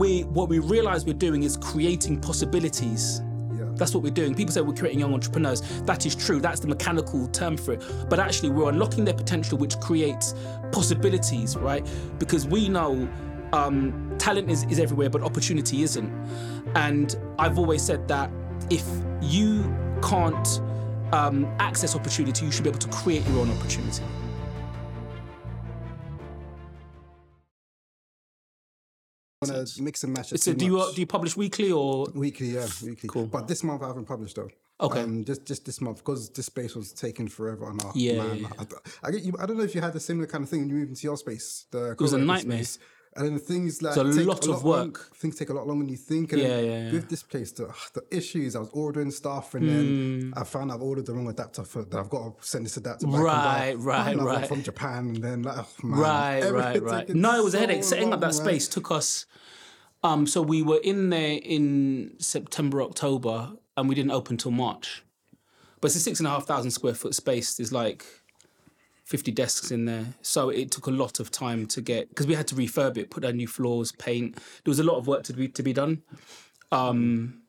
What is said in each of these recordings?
we what we realize we're doing is creating possibilities. Yeah. That's what we're doing. People say we're creating young entrepreneurs. That is true. That's the mechanical term for it. But actually, we're unlocking their potential, which creates possibilities, right? Because we know um, talent is, is everywhere, but opportunity isn't. And I've always said that if you can't um, access opportunity, you should be able to create your own opportunity. Want to mix and match it. So do you do you publish weekly or Weekly, yeah, weekly. Cool. But this month I haven't published though. Okay. Um, just just this month because this space was taking forever. And, oh, Yeah, man, yeah, I, I, I don't know if you had a similar kind of thing when you moved into your space. The was a nightmare. Space. And then the things like it's a take lot of long- work. things take a lot longer than you think. And Yeah, yeah, yeah. With this place, the, the issues. I was ordering stuff, and Hmm. then I found I've ordered the wrong adapter for that. I've got to send this adapter back. and Right, buy right, one right. From Japan, and then like, oh, man, Right, right, right. No, it was a headache. Setting up that long, man. space took us. Um, so we were in there in September, October, and we didn't open till March. But it's a six and a half thousand square foot space. Is like fifty desks in there, so it took a lot of time to get because we had to refurb it, put down new floors, paint. There was a lot of work to be to be done. Um,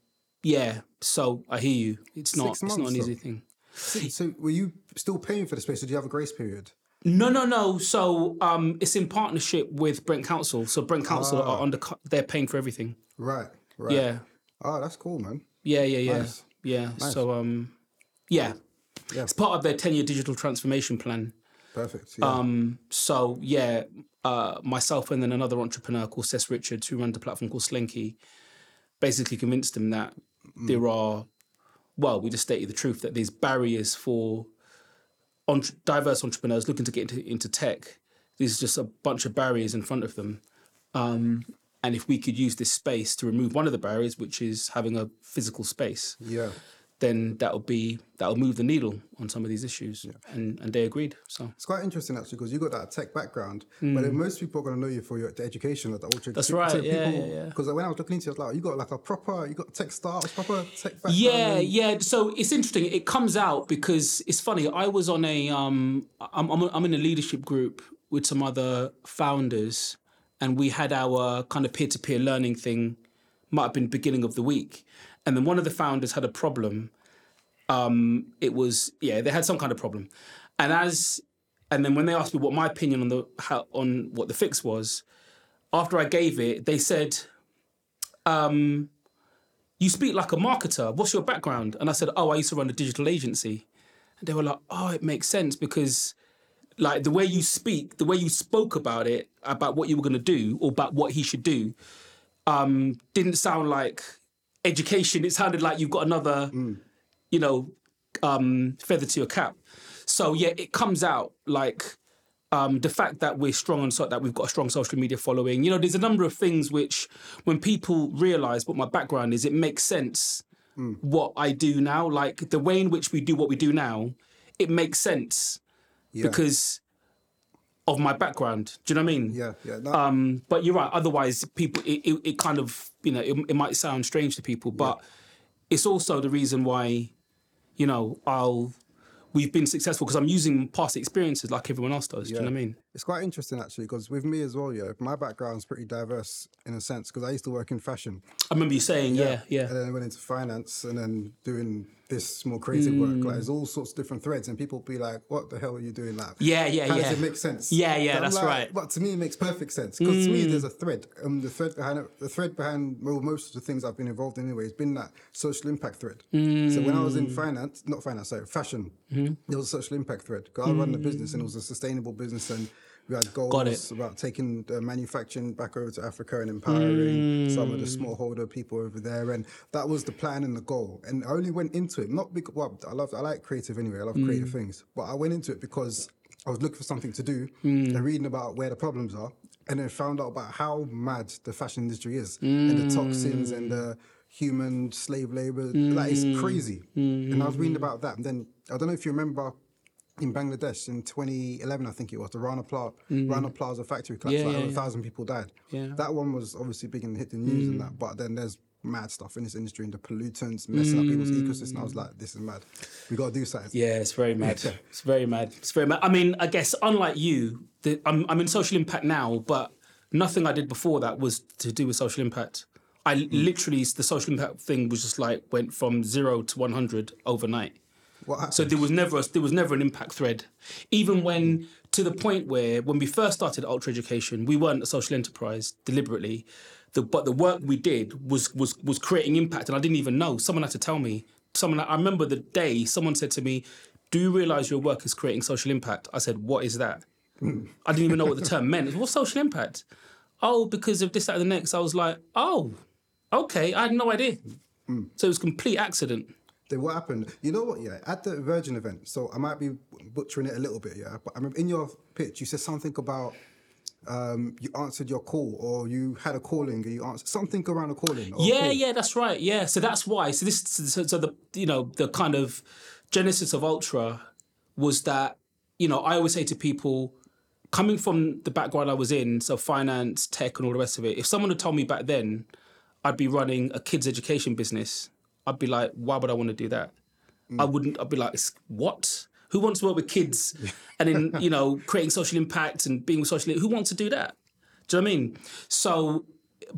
yeah, so I hear you. It's not. It's not an months, easy thing. So were you still paying for the space? Or did you have a grace period? No, no, no. So um, it's in partnership with Brent Council. So Brent Council are under. They're paying for everything. Right, right. Yeah, Oh, that's cool, man. yeah, yeah, yeah, Nice. yeah. So um, yeah. Yeah. it's part of their ten-year digital transformation plan. Perfect. Yeah. Um, so yeah, uh, myself and then another entrepreneur called Cess Richards, who runs a platform called Slinky, basically convinced them that there are, well, we just stated the truth that there's barriers for entre- diverse entrepreneurs looking to get into into tech. There's just a bunch of barriers in front of them. Um, and if we could use this space to remove one of the barriers, which is having a physical space, yeah. Then that'll be that'll move the needle on some of these issues. And and they agreed. So It's quite interesting actually because you got that tech background, but then most people are going to know you for your the education of the ultra. Hmm. That's right, yeah, yeah, yeah. Because when I was looking into it, I was like, you got like a proper, you got tech startups, proper tech background. Yeah, and- yeah. So it's interesting. It comes out because it's funny. I was on a um, I'm I'm, I'm in a leadership group with some other founders, and we had our kind of peer to peer learning thing. Might have been beginning of the week, and then one of the founders had a problem. Um, it was yeah, they had some kind of problem, and as and then when they asked me what my opinion on the how on what the fix was, after I gave it, they said. Um, you speak like a marketer. What's your background? And I said, oh, I used to run a digital agency. And they were like, oh, it makes sense because like the way you speak, the way you spoke about it, about what you were going to do or about what he should do, um, didn't sound like education. It sounded like you've got another, you know, um, feather to your cap. So yeah, it comes out like um, the fact that we're strong on so that we've got a strong social media following. You know, there's a number of things which, when people realise what my background is, it makes sense what I do now. Like the way in which we do what we do now, it makes sense yeah, because of my background. Do you know what I mean? yeah, yeah. No, Um, but you're right. Otherwise, people, it, it, it kind of, you know, it, it might sound strange to people, but it's also the reason why, you know, I'll, we've been successful because I'm using past experiences like everyone else does. Do you know what I mean? It's quite interesting actually because with me as well, yeah, my background's pretty diverse in a sense because I used to work in fashion I remember you saying, yeah, yeah. and then I went into finance and then doing this more creative work. Mm. Like there's all sorts of different threads and people be like, "What the hell are you doing that?" Yeah, yeah, How yeah. does it make sense? Yeah, yeah, that's like, right. Mm. But to me, it makes perfect sense because to me, there's a thread. Um, the thread behind it, the thread behind well, most of the things I've been involved in anyway has been that social impact thread. So when I was in Mm. finance, not finance, sorry, fashion, Mm-hmm. there was a social impact thread. 'Cause I run the business and it was a sustainable business and. We had goals about taking the manufacturing back over to Africa and empowering some of the Mm. smallholder people over there, and that was the plan and the goal. And I only went into it not because well, I love I like creative anyway. I love creative Mm. things, but I went into it because I was looking for something to do Mm. and reading about where the problems are, and then found out about how mad the fashion industry is and the toxins and the human slave labor. That is crazy. And I was reading about that, and then I don't know if you remember. In Bangladesh in 2011, I think it was the Rana, Pla- mm. Rana Plaza factory collapse. Yeah, like yeah, a yeah. thousand people died. Yeah. That one was obviously big and hit the news and mm. that. But then there's mad stuff in this industry and the pollutants messing up people's mm. ecosystem. I was like, this is mad. We got to do something. Yeah, it's very mad. It's very mad. It's very mad. I mean, I guess unlike you, the, I'm I'm in social impact now, but nothing I did before that was to do with social impact. I literally the social impact thing was just like went from zero to one hundred overnight. What? So there was never a, there was never an impact thread, even when to the point where when we first started Ultra Education, we weren't a social enterprise deliberately, the, but the work we did was was was creating impact, and I didn't even know. Someone had to tell me. Someone I remember the day someone said to me, "Do you realise your work is creating social impact?" I said, "What is that?" Hmm. I didn't even know what the term meant. What's social impact? Oh, because of this, that, and the next. I was like, oh, okay. I had no idea. Hmm. So it was complete accident. Then what happened? You know what? Yeah, at the Virgin event. So I might be butchering it a little bit, yeah. But I remember in your pitch, you said something about um, you answered your call, or you had a calling, or you answered something around a calling. Yeah, call. yeah, that's right. Yeah, so that's why. So this, so, so the you know the kind of genesis of Ultra was that you know I always say to people, coming from the background I was in, so finance, tech, and all the rest of it. If someone had told me back then, I'd be running a kids education business, I'd be like, why would I want to do that? Mm. I wouldn't. I'd be like, what? Who wants to work with kids and in you know creating social impact and being with socially? Who wants to do that? Do you know what I mean? So,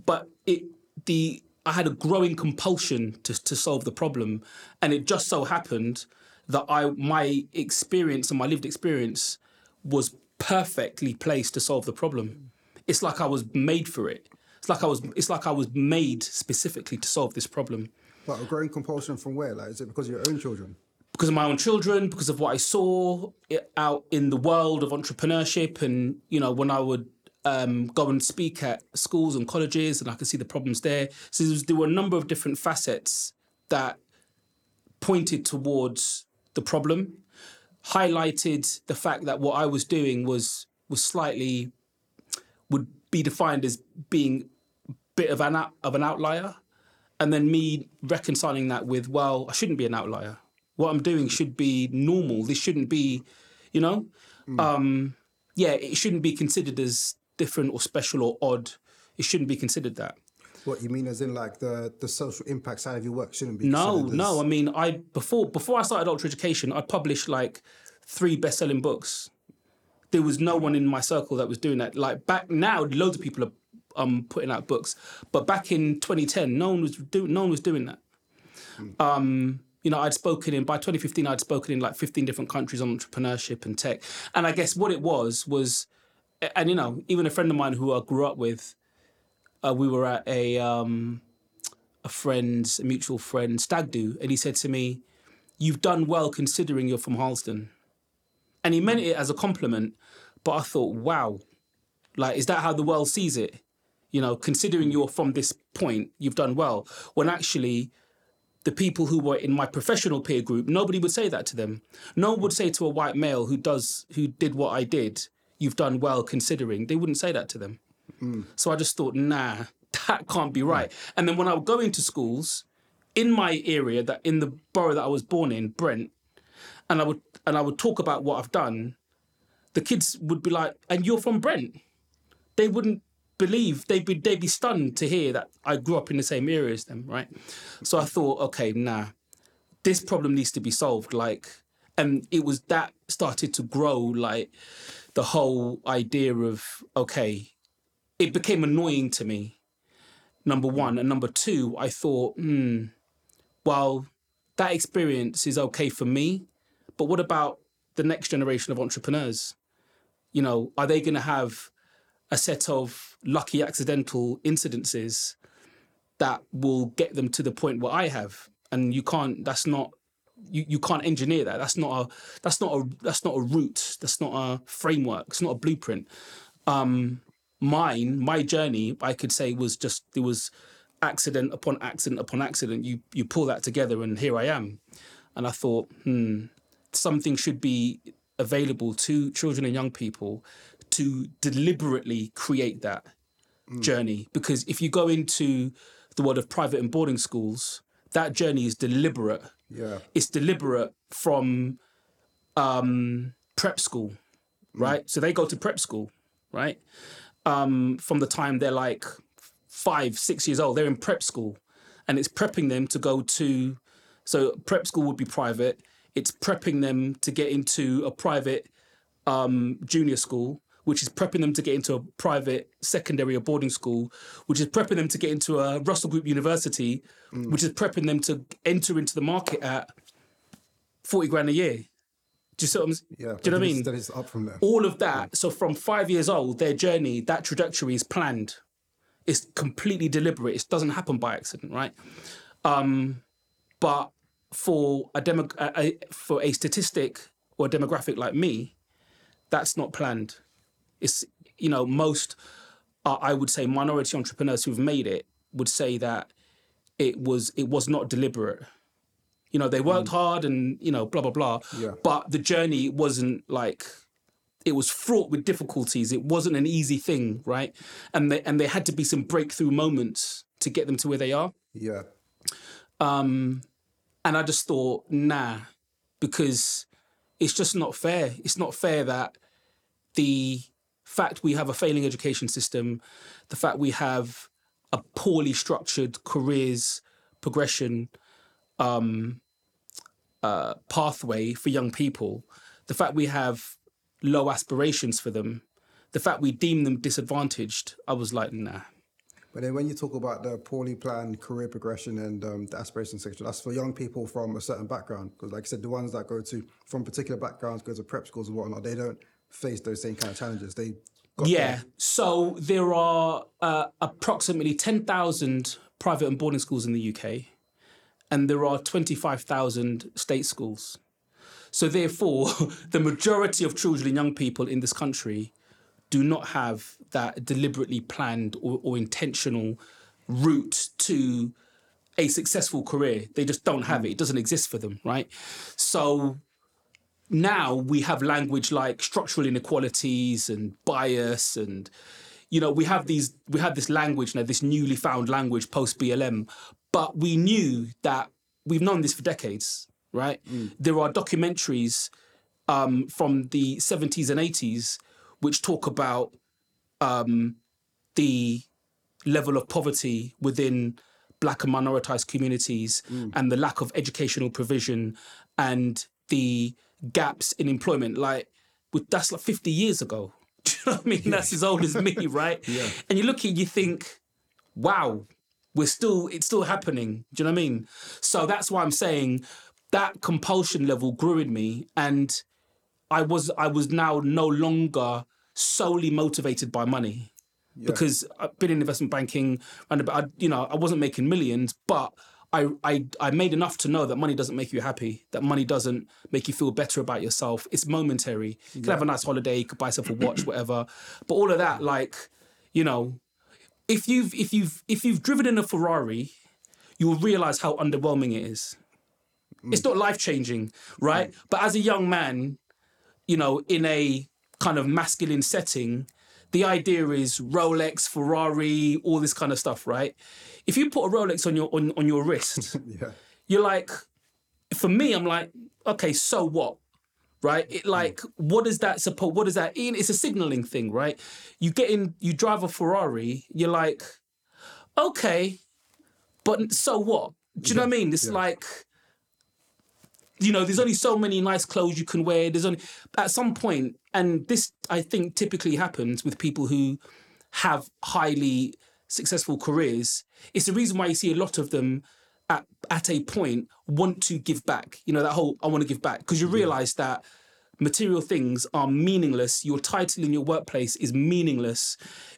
but it the I had a growing compulsion to to solve the problem, and it just so happened that I my experience and my lived experience was perfectly placed to solve the problem. It's like I was made for it. It's like I was. It's like I was made specifically to solve this problem But a growing compulsion from where? Like, is it because of your own children? because of my own children, because of what I saw out in the world of entrepreneurship, and you know when I would um, go and speak at schools and colleges, and I could see the problems there. So there, was, there were a number of different facets that pointed towards the problem, highlighted the fact that what I was doing was was slightly would be defined as being a bit of an out, of an outlier, and then me reconciling that with well, I shouldn't be an outlier. What I'm doing should be normal. This shouldn't be, you know, um, yeah, it shouldn't be considered as different or special or odd. It shouldn't be considered that. What you mean, as in like the the social impact side of your work shouldn't be? No, considered no. I mean, I before before I started Ultra Education, I published like three best-selling books. There was no one in my circle that was doing that. Like back now, loads of people are um, putting out books, but back in 2010, no one was doing no one was doing that. Um, you know, I'd spoken in by 2015. I'd spoken in like 15 different countries on entrepreneurship and tech, and I guess what it was was, and you know, even a friend of mine who I grew up with, uh, we were at a um, a friend's, a mutual friend, stag do, and he said to me, "You've done well considering you're from Harlesden," and he meant it as a compliment. But I thought, wow, like is that how the world sees it? You know, considering mm. you're from this point, you've done well. When actually, the people who were in my professional peer group, nobody would say that to them. No one would say to a white male who does who did what I did, "You've done well considering." They wouldn't say that to them. Mm. So I just thought, nah, that can't be right. And then when I would go into schools in my area, that in the borough that I was born in, Brent, and I would and I would talk about what I've done, the kids would be like, "And you're from Brent?" They wouldn't believe they'd be they'd be stunned to hear that I grew up in the same area as them, right? So I thought, okay, nah, this problem needs to be solved. Like, and it was that started to grow, like the whole idea of okay, it became annoying to me. Number one, and number two, I thought, hmm, well, that experience is okay for me, but what about the next generation of entrepreneurs? You know, are they going to have a set of lucky accidental incidences that will get them to the point where I have? And you can't. That's not. You, you can't engineer that. That's not a. That's not a. That's not a route. That's not a framework. It's not a blueprint. Um, mine, my journey, I could say was just there was accident upon accident upon accident. You you pull that together, and here I am. And I thought, hmm, something should be available to children and young people to deliberately create that journey. Because if you go into the world of private and boarding schools, that journey is deliberate. Yeah. It's deliberate from um, prep school, right? So they go to prep school, right? Um, from the time they're like five, six years old, they're in prep school, and it's prepping them to go to. So prep school would be private. It's prepping them to get into a private um, junior school, which is prepping them to get into a private secondary or boarding school, which is prepping them to get into a Russell Group university, which is prepping them to enter into the market at 40 grand a year. Do you see what I'm Yeah. Do you know what I mean? Then it's up from there. all of that. So from five years old, their journey, that trajectory is planned. It's completely deliberate. It doesn't happen by accident, right? Um, but for a demo, a, for a statistic or a demographic like me, that's not planned. It's you know most, uh, I would say, minority entrepreneurs who've made it would say that it was it was not deliberate. You know, they worked hard and you know blah blah blah. Yeah. But the journey wasn't like it was fraught with difficulties. It wasn't an easy thing, right? And they, and there had to be some breakthrough moments to get them to where they are. Yeah. Um, and I just thought, nah, because it's just not fair. It's not fair that the fact we have a failing education system, the fact we have a poorly structured careers progression um, uh, pathway for young people, the fact we have low aspirations for them, the fact we deem them disadvantaged, I was like, nah. But then when you talk about the poorly planned career progression and um, the aspiration section, that's for young people from a certain background. Because like I said, the ones that go to from particular backgrounds, go to prep schools and whatnot, they don't face those same kind of challenges. They got Yeah. there. So there are uh, approximately 10,000 private and boarding schools in the UK, and there are 25,000 state schools. So therefore, the majority of children and young people in this country do not have that deliberately planned or, or intentional route to a successful career. They just don't have it. It doesn't exist for them, right? So now we have language like structural inequalities and bias and you know we have these we have this language now this newly found language post BLM but we knew that we've known this for decades right there are documentaries um, from the 70s and 80s which talk about um, the level of poverty within black and minoritized communities and the lack of educational provision and the gaps in employment. Like with, that's like 50 years ago. Do you know what i mean? That's as old as me right? Yeah. and you look at it, you think wow we're still it's still happening. Do you know what i mean? So that's why i'm saying that compulsion level grew in me and i was i was now no longer solely motivated by money because I've been in investment banking and I, you know, I wasn't making millions, but I, I, I made enough to know that money doesn't make you happy, that money doesn't make you feel better about yourself. It's momentary. You can have a nice holiday, you could buy yourself a watch, whatever. But all of that, like, you know, if you've if you've if you've driven in a Ferrari, you will realize how underwhelming it is. It's mm. not life changing, right? Mm. But as a young man, you know, in a kind of masculine setting, the idea is Rolex, Ferrari, all this kind of stuff, right? If you put a Rolex on your on, on your wrist, Yeah. you're like, for me, I'm like, okay, so what? Right? It hmm. like, what does that support? What does that? mean? It's a signaling thing, right? You get in, you drive a Ferrari, you're like, okay, but so what? Do you know what I mean? It's like, you know, there's only so many nice clothes you can wear. There's only at some point, and this I think typically happens with people who have highly successful careers. It's the reason why you see a lot of them at at a point want to give back. You know, that whole I want to give back because you realize that material things are meaningless. Your title in your workplace is meaningless.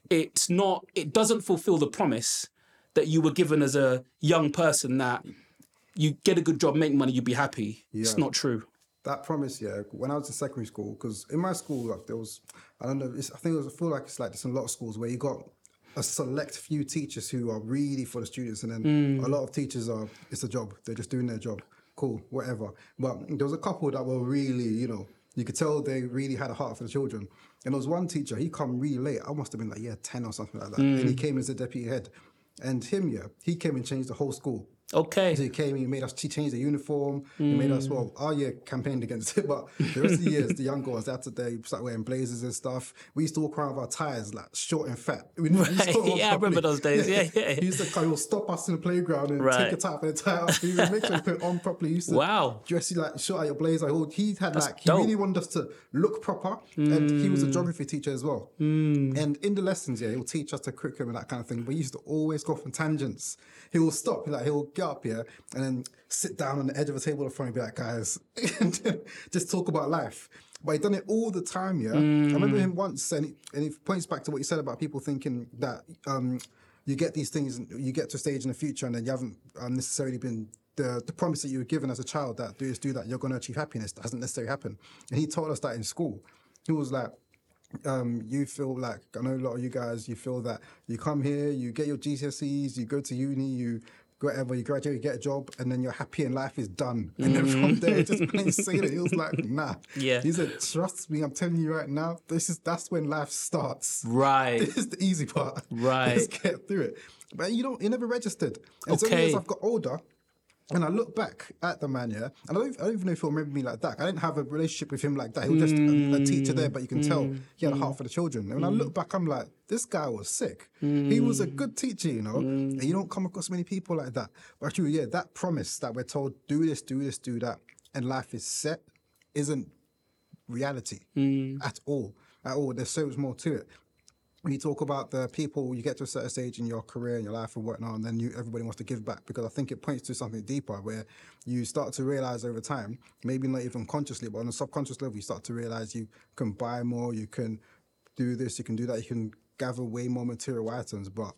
It's not. It doesn't fulfill the promise that you were given as a young person that you get a good job, make money, you'll be happy. It's not true. That promise, yeah. When I was in secondary school, because in my school, like there was, I don't know, it's, I think it was, I feel like it's like there's a lot of schools where you got a select few teachers who are really for the students, and then a mm. lot of teachers are, it's a job, they're just doing their job, cool, whatever. But there was a couple that were really, you know, you could tell they really had a heart for the children. And there was one teacher, he come really late. I must have been like, yeah, 10 or something like that. And he mm. came as a deputy head. And him, yeah, he came and changed the whole school. Okay. So he came, he made us, he changed the uniform, he made us, well, our year campaigned against it, but the rest of the years, the younger ones, after they started wearing blazers and stuff, we used to walk around with our tires like short and fat. We to Yeah, I remember those days. Yeah, yeah. he used to come, he would stop us in the playground and Right. take a tie for the tie off. He would make sure we put it on properly. He used to Wow. dress you like short out your blazer. He he had like, he dope. really wanted us to look proper. And he Mm. was a geography teacher as well. And in the lessons, yeah, he'll teach us the curriculum and that kind of thing. But he used to always go off on tangents. He will stop, like he'll get up here and then sit down on the edge of a table in front and be like, guys, and just talk about life. But he done it all the time, yeah. I remember him once, and it, and it points back to what you said about people thinking that um, you get these things, you get to a stage in the future, and then you haven't um, necessarily been the, the promise that you were given as a child that do this, do that, you're going to achieve happiness. That doesn't necessarily happen. And he told us that in school. He was like, um, you feel like I know a lot of you guys. You feel that you come here, you get your GCSEs, you go to uni, you whatever, you graduate, you get a job, and then you're happy and life is done. And then mm-hmm. from there, it just plain saying it. He was like, nah. Yeah. He said, trust me, I'm telling you right now, this is that's when life starts. Right. This is the easy part. Right. Let's get through it. But you don't, you never registered. And so Okay. as I've got older, and I look back at the man, yeah, and I don't, I don't even know if he'll remember me like that. I didn't have a relationship with him like that. He was just a, a teacher there, but you can tell mm. he had a heart mm. for the children. And when I look back, I'm like, this guy was sick. He was a mm. good teacher, you know, and you don't come across many people like that. But actually, yeah, that promise that we're told, do this, do this, do that, and life is set, isn't reality at all. At all. There's so much more to it when you talk about the people, you get to a certain stage in your career and your life and whatnot, and then you everybody wants to give back because I think it points to something deeper where you start to realize over time, maybe not even consciously, but on a subconscious level, you start to realize you can buy more, you can do this, you can do that, you can gather way more material items, but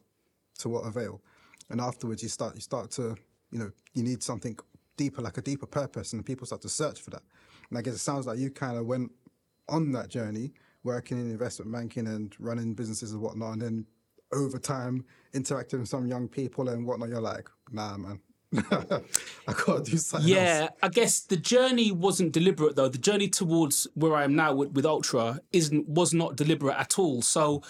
to what avail? And afterwards, you start you start to you know you need something deeper, like a deeper purpose, and people start to search for that. And I guess it sounds like you kind of went on that journey, working in investment banking and running businesses and whatnot, and then over time interacting with some young people and whatnot. You're like, nah, man, I gotta do something else. Yeah, I guess the journey wasn't deliberate though. The journey towards where I am now with, with Ultra isn't was not deliberate at all. So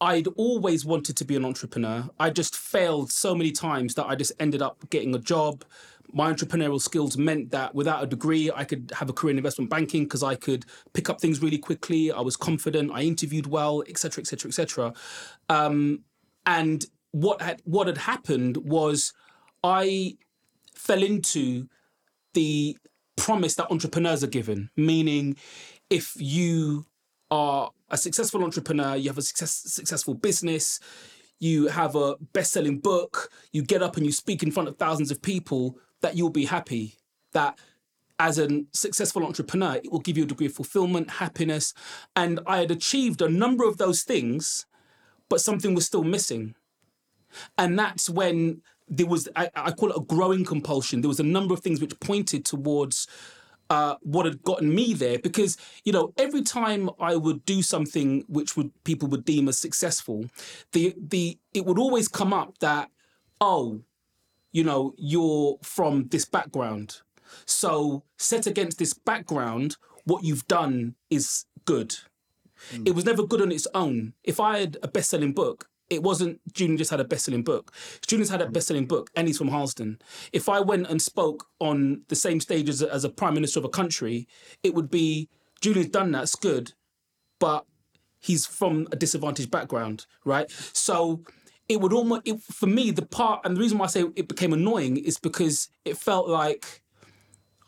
I'd always wanted to be an entrepreneur. I just failed so many times that I just ended up getting a job. My entrepreneurial skills meant that without a degree, I could have a career in investment banking because I could pick up things really quickly. I was confident. I interviewed well, etc., etc., etc. And what had what had happened was I fell into the promise that entrepreneurs are given, meaning if you are a successful entrepreneur, you have a success, successful business, you have a best-selling book, you get up and you speak in front of thousands of people, that you'll be happy. That as a successful entrepreneur, it will give you a degree of fulfillment, happiness. And I had achieved a number of those things, but something was still missing. And that's when there was, I, I call it a growing compulsion. There was a number of things which pointed towards uh, what had gotten me there. Because, you know, every time I would do something which would people would deem as successful, the the it would always come up that, oh, you know, you're from this background. So set against this background, what you've done is good. It was never good on its own. If I had a best-selling book, it wasn't Julian just had a best-selling book. Julian's had a best-selling book, and he's from Harlesden. If I went and spoke on the same stage as a, as a prime minister of a country, it would be Julian's done that. It's good, but he's from a disadvantaged background, right? So it would almost, it, for me, the part, and the reason why I say it became annoying is because it felt like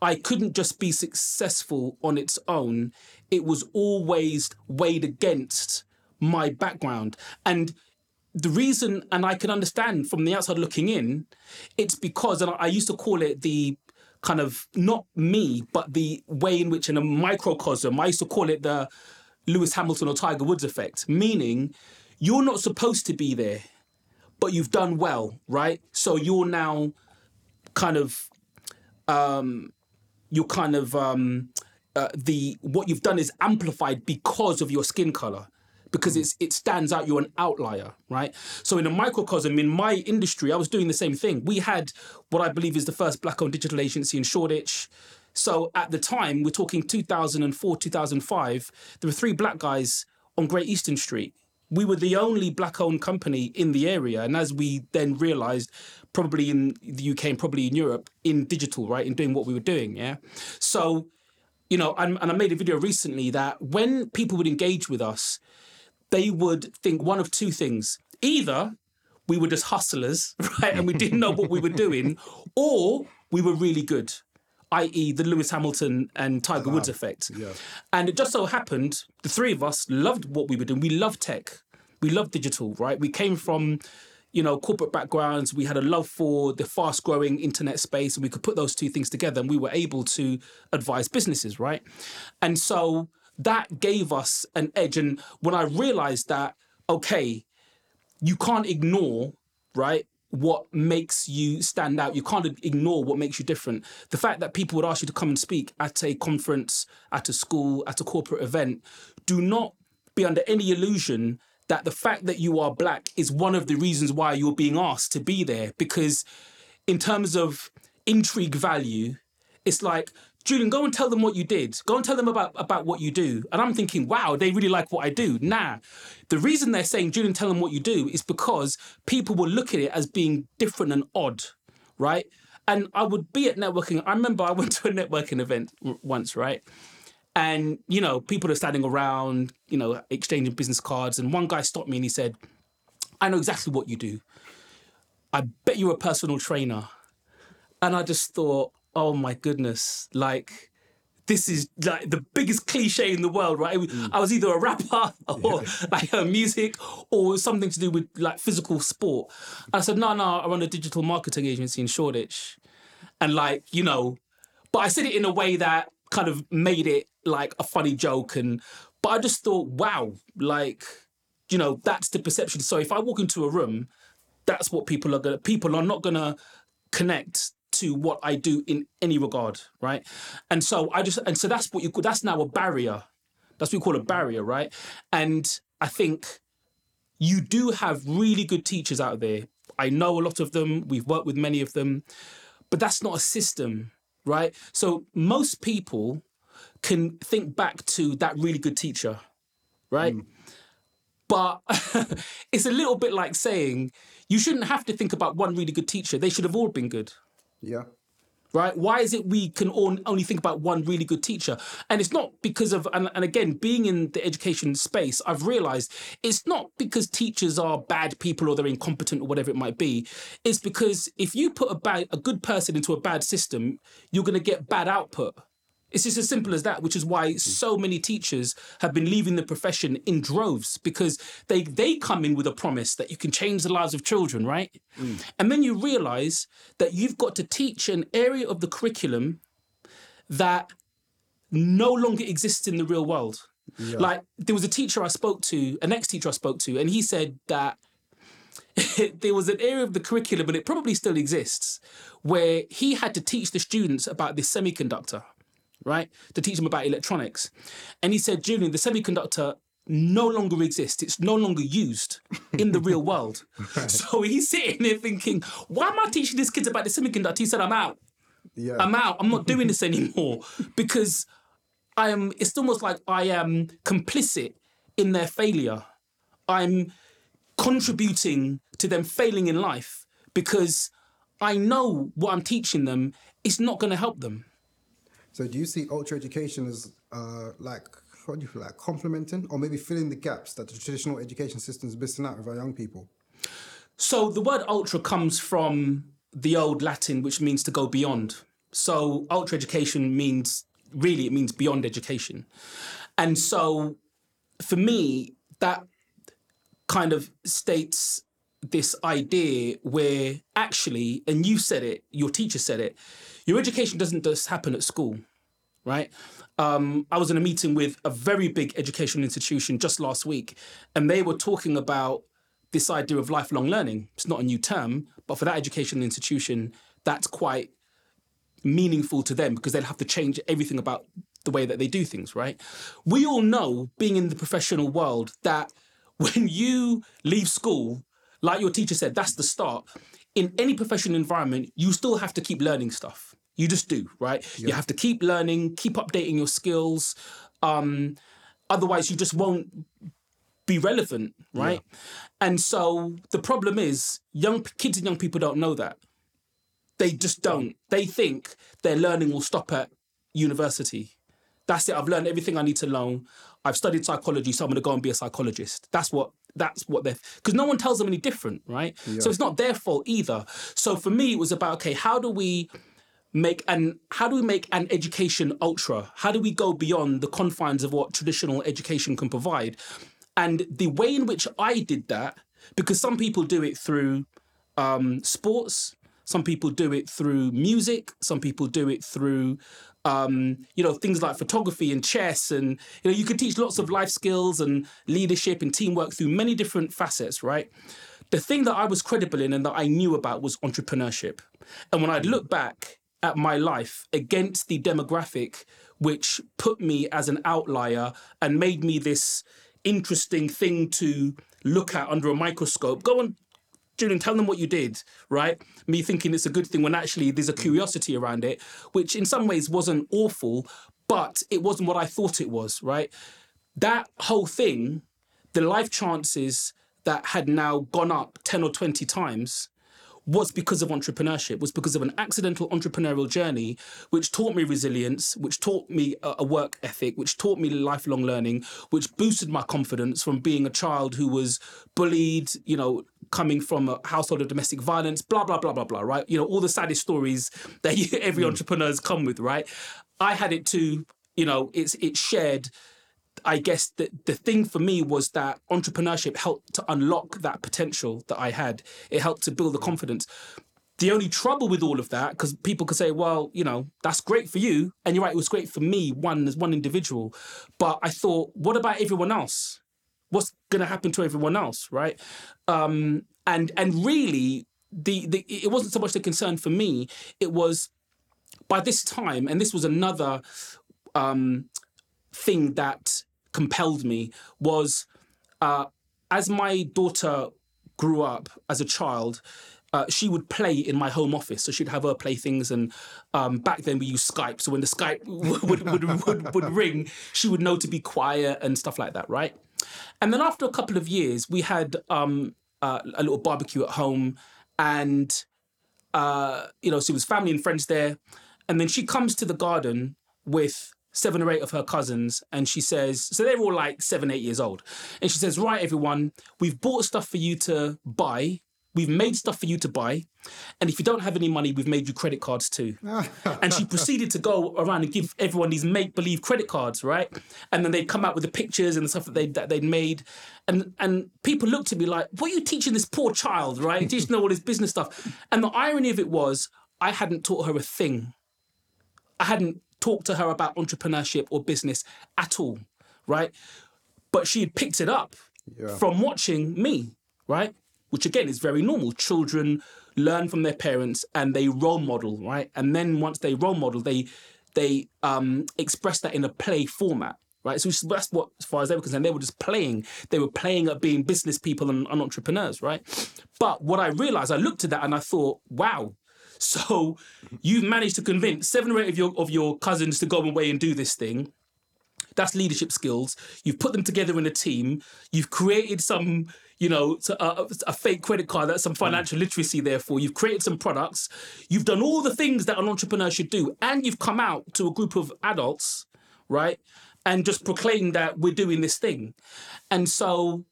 I couldn't just be successful on its own. It was always weighed against my background. And the reason, and I can understand from the outside looking in, it's because, and I I used to call it the kind of not me, but the way in which in a microcosm, I used to call it the Lewis Hamilton or Tiger Woods effect, meaning you're not supposed to be there, but you've done well, right? So you're now kind of um, you're kind of um, uh, the what you've done is amplified because of your skin color because it's it stands out you're an outlier right? So in a microcosm in my industry i was doing the same thing. We had what i believe is the first black owned digital agency in shoreditch. So at the time we're talking 2004 2005 there were three black guys on great eastern street we were the only black owned company in the area. And as we then realized, probably in the UK and probably in Europe, in digital, right, in doing what we were doing. Yeah. So, you know, and, and I made a video recently that when people would engage with us, they would think one of two things. Either we were just hustlers, right, and we didn't know what we were doing, or we were really good i.e., the Lewis Hamilton and Tiger Woods uh-huh. effect. Yeah. And it just so happened the three of us loved what we were doing. We loved tech, we loved digital, right? We came from you know corporate backgrounds we had a love for the fast growing internet space and we could put those two things together and we were able to advise businesses right and so that gave us an edge and when i realized that okay you can't ignore right what makes you stand out. You can't ignore what makes you different. The fact that people would ask you to come and speak at a conference, at a school, at a corporate event, do not be under any illusion that the fact that you are black is one of the reasons why you're being asked to be there. Because in terms of intrigue value, it's like Julian, go and tell them what you did. Go and tell them about, about what you do. And I'm thinking, wow, they really like what I do. Nah. The reason they're saying, Julian, tell them what you do is because people will look at it as being different and odd, right? And I would be at networking. I remember I went to a networking event once, right? And, you know, people are standing around, you know, exchanging business cards. And one guy stopped me and he said, I know exactly what you do. I bet you're a personal trainer. And I just thought, oh my goodness, like this is like the biggest cliche in the world, right? Mm. I was either a rapper or yeah. like a music or something to do with like physical sport. And I said, no, no, I run a digital marketing agency in Shoreditch. And like, you know, but I said it in a way that kind of made it like a funny joke. And, but I just thought, wow, like, you know, that's the perception. So if I walk into a room, that's what people are gonna, people are not gonna connect to what I do in any regard, right? And so I just and so that's what you call that's now a barrier. That's what you call a barrier, right? And I think you do have really good teachers out there. I know a lot of them. We've worked with many of them, but that's not a system, right? So most people can think back to that really good teacher, right? Mm. But it's a little bit like saying you shouldn't have to think about one really good teacher. They should have all been good. Yeah. Right? Why is it we can only think about one really good teacher? And it's not because of, and, and again, being in the education space, I've realized it's not because teachers are bad people or they're incompetent or whatever it might be. It's because if you put a bad, a good person into a bad system, you're going to get bad output. It's just as simple as that, which is why so many teachers have been leaving the profession in droves because they they come in with a promise that you can change the lives of children, right? Mm. And then you realize that you've got to teach an area of the curriculum that no longer exists in the real world. Yeah. Like there was a teacher I spoke to, an ex-teacher I spoke to, and he said that there was an area of the curriculum, and it probably still exists, where he had to teach the students about this semiconductor right, to teach them about electronics. And he said, Julian, the semiconductor no longer exists. It's no longer used in the real world. Right. So he's sitting there thinking, why am I teaching these kids about the semiconductor? He said, I'm out. Yeah. I'm out. I'm not doing this anymore because I am, it's almost like I am complicit in their failure. I'm contributing to them failing in life because I know what I'm teaching them is not going to help them. So do you see ultra education as uh, like what do you feel like complementing or maybe filling the gaps that the traditional education system is missing out of our young people? So the word ultra comes from the old Latin, which means to go beyond. So ultra education means really it means beyond education, and so for me that kind of states this idea where actually, and you said it, your teacher said it, your education doesn't just happen at school right? Um, I was in a meeting with a very big educational institution just last week, and they were talking about this idea of lifelong learning. It's not a new term, but for that educational institution, that's quite meaningful to them because they'll have to change everything about the way that they do things, right? We all know, being in the professional world, that when you leave school, like your teacher said, that's the start. In any professional environment, you still have to keep learning stuff. You just do, right? Yep. You have to keep learning, keep updating your skills. Um, otherwise, you just won't be relevant, right? And so the problem is young kids and young people don't know that. They just don't. They think their learning will stop at university. That's it. I've learned everything I need to learn. I've studied psychology, so I'm going to go and be a psychologist. That's what that's what they're because no one tells them any different, right? So it's not their fault either. So for me, it was about okay, how do we make an how do we make an education ultra? How do we go beyond the confines of what traditional education can provide? And the way in which I did that, because some people do it through um, sports, some people do it through music, some people do it through um, you know things like photography and chess, and you know you can teach lots of life skills and leadership and teamwork through many different facets, right? The thing that I was credible in and that I knew about was entrepreneurship. And when I'd look back at my life against the demographic which put me as an outlier and made me this interesting thing to look at under a microscope. Go on, Julian, tell them what you did, right? Me thinking it's a good thing when actually there's a curiosity around it, which in some ways wasn't awful, but it wasn't what I thought it was, right? That whole thing, the life chances that had now gone up 10 or 20 times was because of entrepreneurship, was because of an accidental entrepreneurial journey, which taught me resilience, which taught me a, a work ethic, which taught me lifelong learning, which boosted my confidence from being a child who was bullied, you know, coming from a household of domestic violence, blah, blah, blah, blah, blah, right? You know, all the saddest stories that you, every hmm. entrepreneur's come with, right? I had it too, you know, it's it's shared I guess the, the thing for me was that entrepreneurship helped to unlock that potential that I had. It helped to build the confidence. The only trouble with all of that, because people could say, well, you know, that's great for you. And you're right, it was great for me, one as one individual. But I thought, what about everyone else? What's going to happen to everyone else, right? Um, and and really, the, the it wasn't so much the concern for me. It was by this time, and this was another um, thing that compelled me was uh, as my daughter grew up as a child. Uh, she would play in my home office, so she'd have her playthings. And um, back then we used Skype, so when the Skype would, would, would, would, ring, she would know to be quiet and stuff like that, right? And then after a couple of years, we had um, uh, a little barbecue at home, and uh, you know, so it was family and friends there. And then she comes to the garden with seven or eight of her cousins, and she says, so they're all like seven, eight years old. And she says, Right, everyone, we've bought stuff for you to buy. We've made stuff for you to buy. And if you don't have any money, we've made you credit cards too. and she proceeded to go around and give everyone these make believe credit cards, right? And then they'd come out with the pictures and the stuff that, they, that they'd made. And, and people looked at me like, What are you teaching this poor child, right? Teaching her all this business stuff. And the irony of it was, I hadn't taught her a thing. I hadn't talk to her about entrepreneurship or business at all, right? But she had picked it up yeah. from watching me, right? Which again is very normal. Children learn from their parents and they role model, right? And then once they role model, they they um, express that in a play format, right? So that's what, as far as they were concerned, they were just playing. They were playing at being business people and, and entrepreneurs, right? But what I realized, I looked at that and I thought, wow, so you've managed to convince seven or eight of your of your cousins to go away and do this thing. That's leadership skills. You've put them together in a team. You've created some, you know, a, uh, a fake credit card. That's some financial mm. literacy. Therefore, you've created some products. You've done all the things that an entrepreneur should do, and you've come out to a group of adults, right, and just proclaimed that we're doing this thing. And so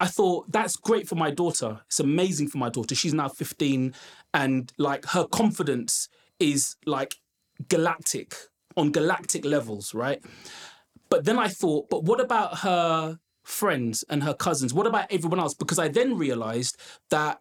I thought that's great for my daughter. It's amazing for my daughter. She's now 15 and like her confidence is like galactic on galactic levels, right? But then I thought, but what about her friends and her cousins? What about everyone else? Because I then realized that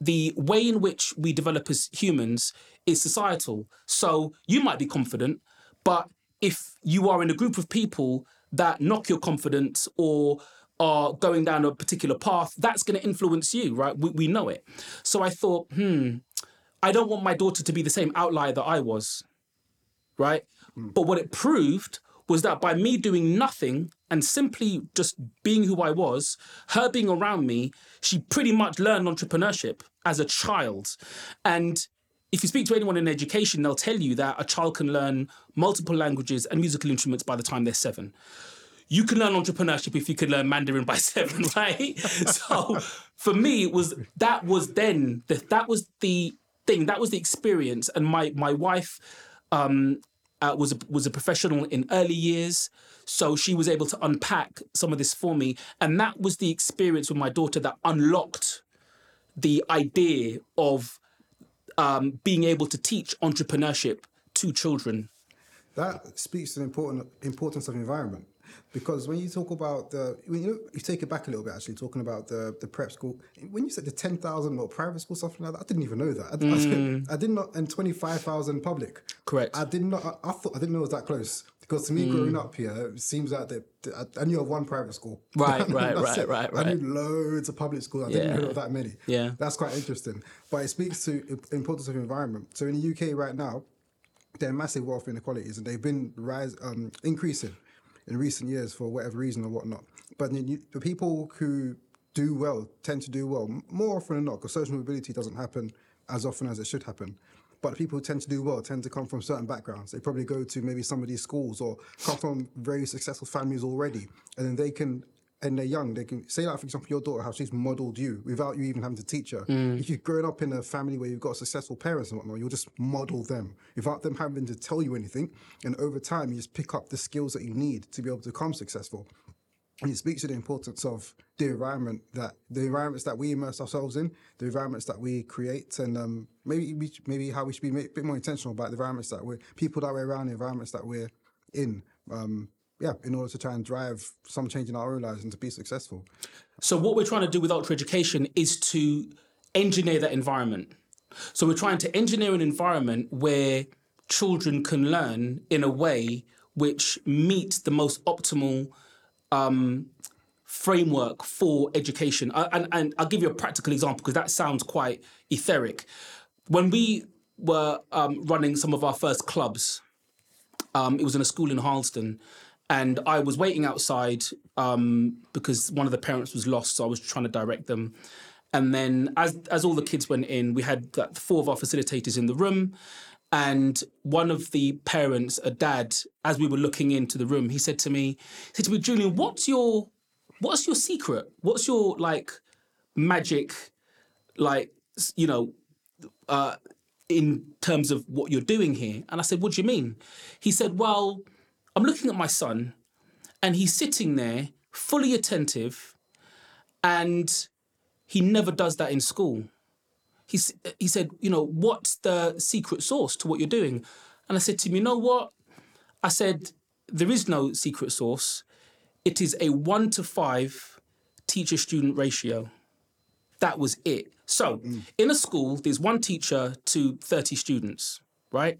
the way in which we develop as humans is societal. So you might be confident, but if you are in a group of people that knock your confidence or are going down a particular path, that's going to influence you, right? We, we know it. So I thought, hmm, I don't want my daughter to be the same outlier that I was, right? Mm. But what it proved was that by me doing nothing and simply just being who I was, her being around me, she pretty much learned entrepreneurship as a child. And if you speak to anyone in education, they'll tell you that a child can learn multiple languages and musical instruments by the time they're seven you can learn entrepreneurship if you can learn Mandarin by seven, right? so for me, it was that was then the, that was the thing, that was the experience. And my my wife um, uh, was a, was a professional in early years, so she was able to unpack some of this for me, and that was the experience with my daughter that unlocked the idea of um, being able to teach entrepreneurship to children. That speaks to the important importance of environment. Because when you talk about the, when you, you take it back a little bit, actually talking about the the prep school, when you said the ten thousand or private school something like that, I didn't even know that. I, mm. I, did, I did not, and twenty five thousand public. Correct. I did not. I, I, thought I didn't know it was that close. Because to me, mm. growing up here, it seems like that I, I knew of one private school. Right, right, right, right, right. I knew loads of public schools. I didn't know that many. Yeah, that's quite interesting. But it speaks to the importance of environment. So in the UK right now, there are massive wealth inequalities, and they've been rise um, increasing in recent years for whatever reason or whatnot. But the people who do well tend to do well more often than not because social mobility doesn't happen as often as it should happen. But people who tend to do well tend to come from certain backgrounds. They probably go to maybe some of these schools or come from very successful families already, and then they can and they're young, they can say like for example your daughter how she's modelled you without you even having to teach her. Mm. If you've grown up in a family where you've got successful parents and whatnot, you'll just model them without them having to tell you anything. And over time, you just pick up the skills that you need to be able to become successful. And it speaks to the importance of the environment that the environments that we immerse ourselves in, the environments that we create, and um, maybe maybe how we should be a bit more intentional about the environments that we're people that we're around, the environments that we're in. Um, yeah, in order to try and drive some change in our own lives and to be successful. So what we're trying to do with Ultra Education is to engineer that environment. So we're trying to engineer an environment where children can learn in a way which meets the most optimal um, framework for education. I, and, and I'll give you a practical example because that sounds quite etheric. When we were um, running some of our first clubs, um, it was in a school in Harlesden, and I was waiting outside um, because one of the parents was lost, so I was trying to direct them. And then, as as all the kids went in, we had four of our facilitators in the room, and one of the parents, a dad, as we were looking into the room, he said to me, he said to me, Julian, what's your what's your secret? What's your like magic, like you know, uh, in terms of what you're doing here? And I said, what do you mean? He said, well I'm looking at my son, and he's sitting there fully attentive, and he never does that in school. He, he said, You know, what's the secret sauce to what you're doing? And I said to him, You know what? I said, There is no secret sauce. It is a one to five teacher student ratio. That was it. So, mm. in a school, there's one teacher to 30 students, right?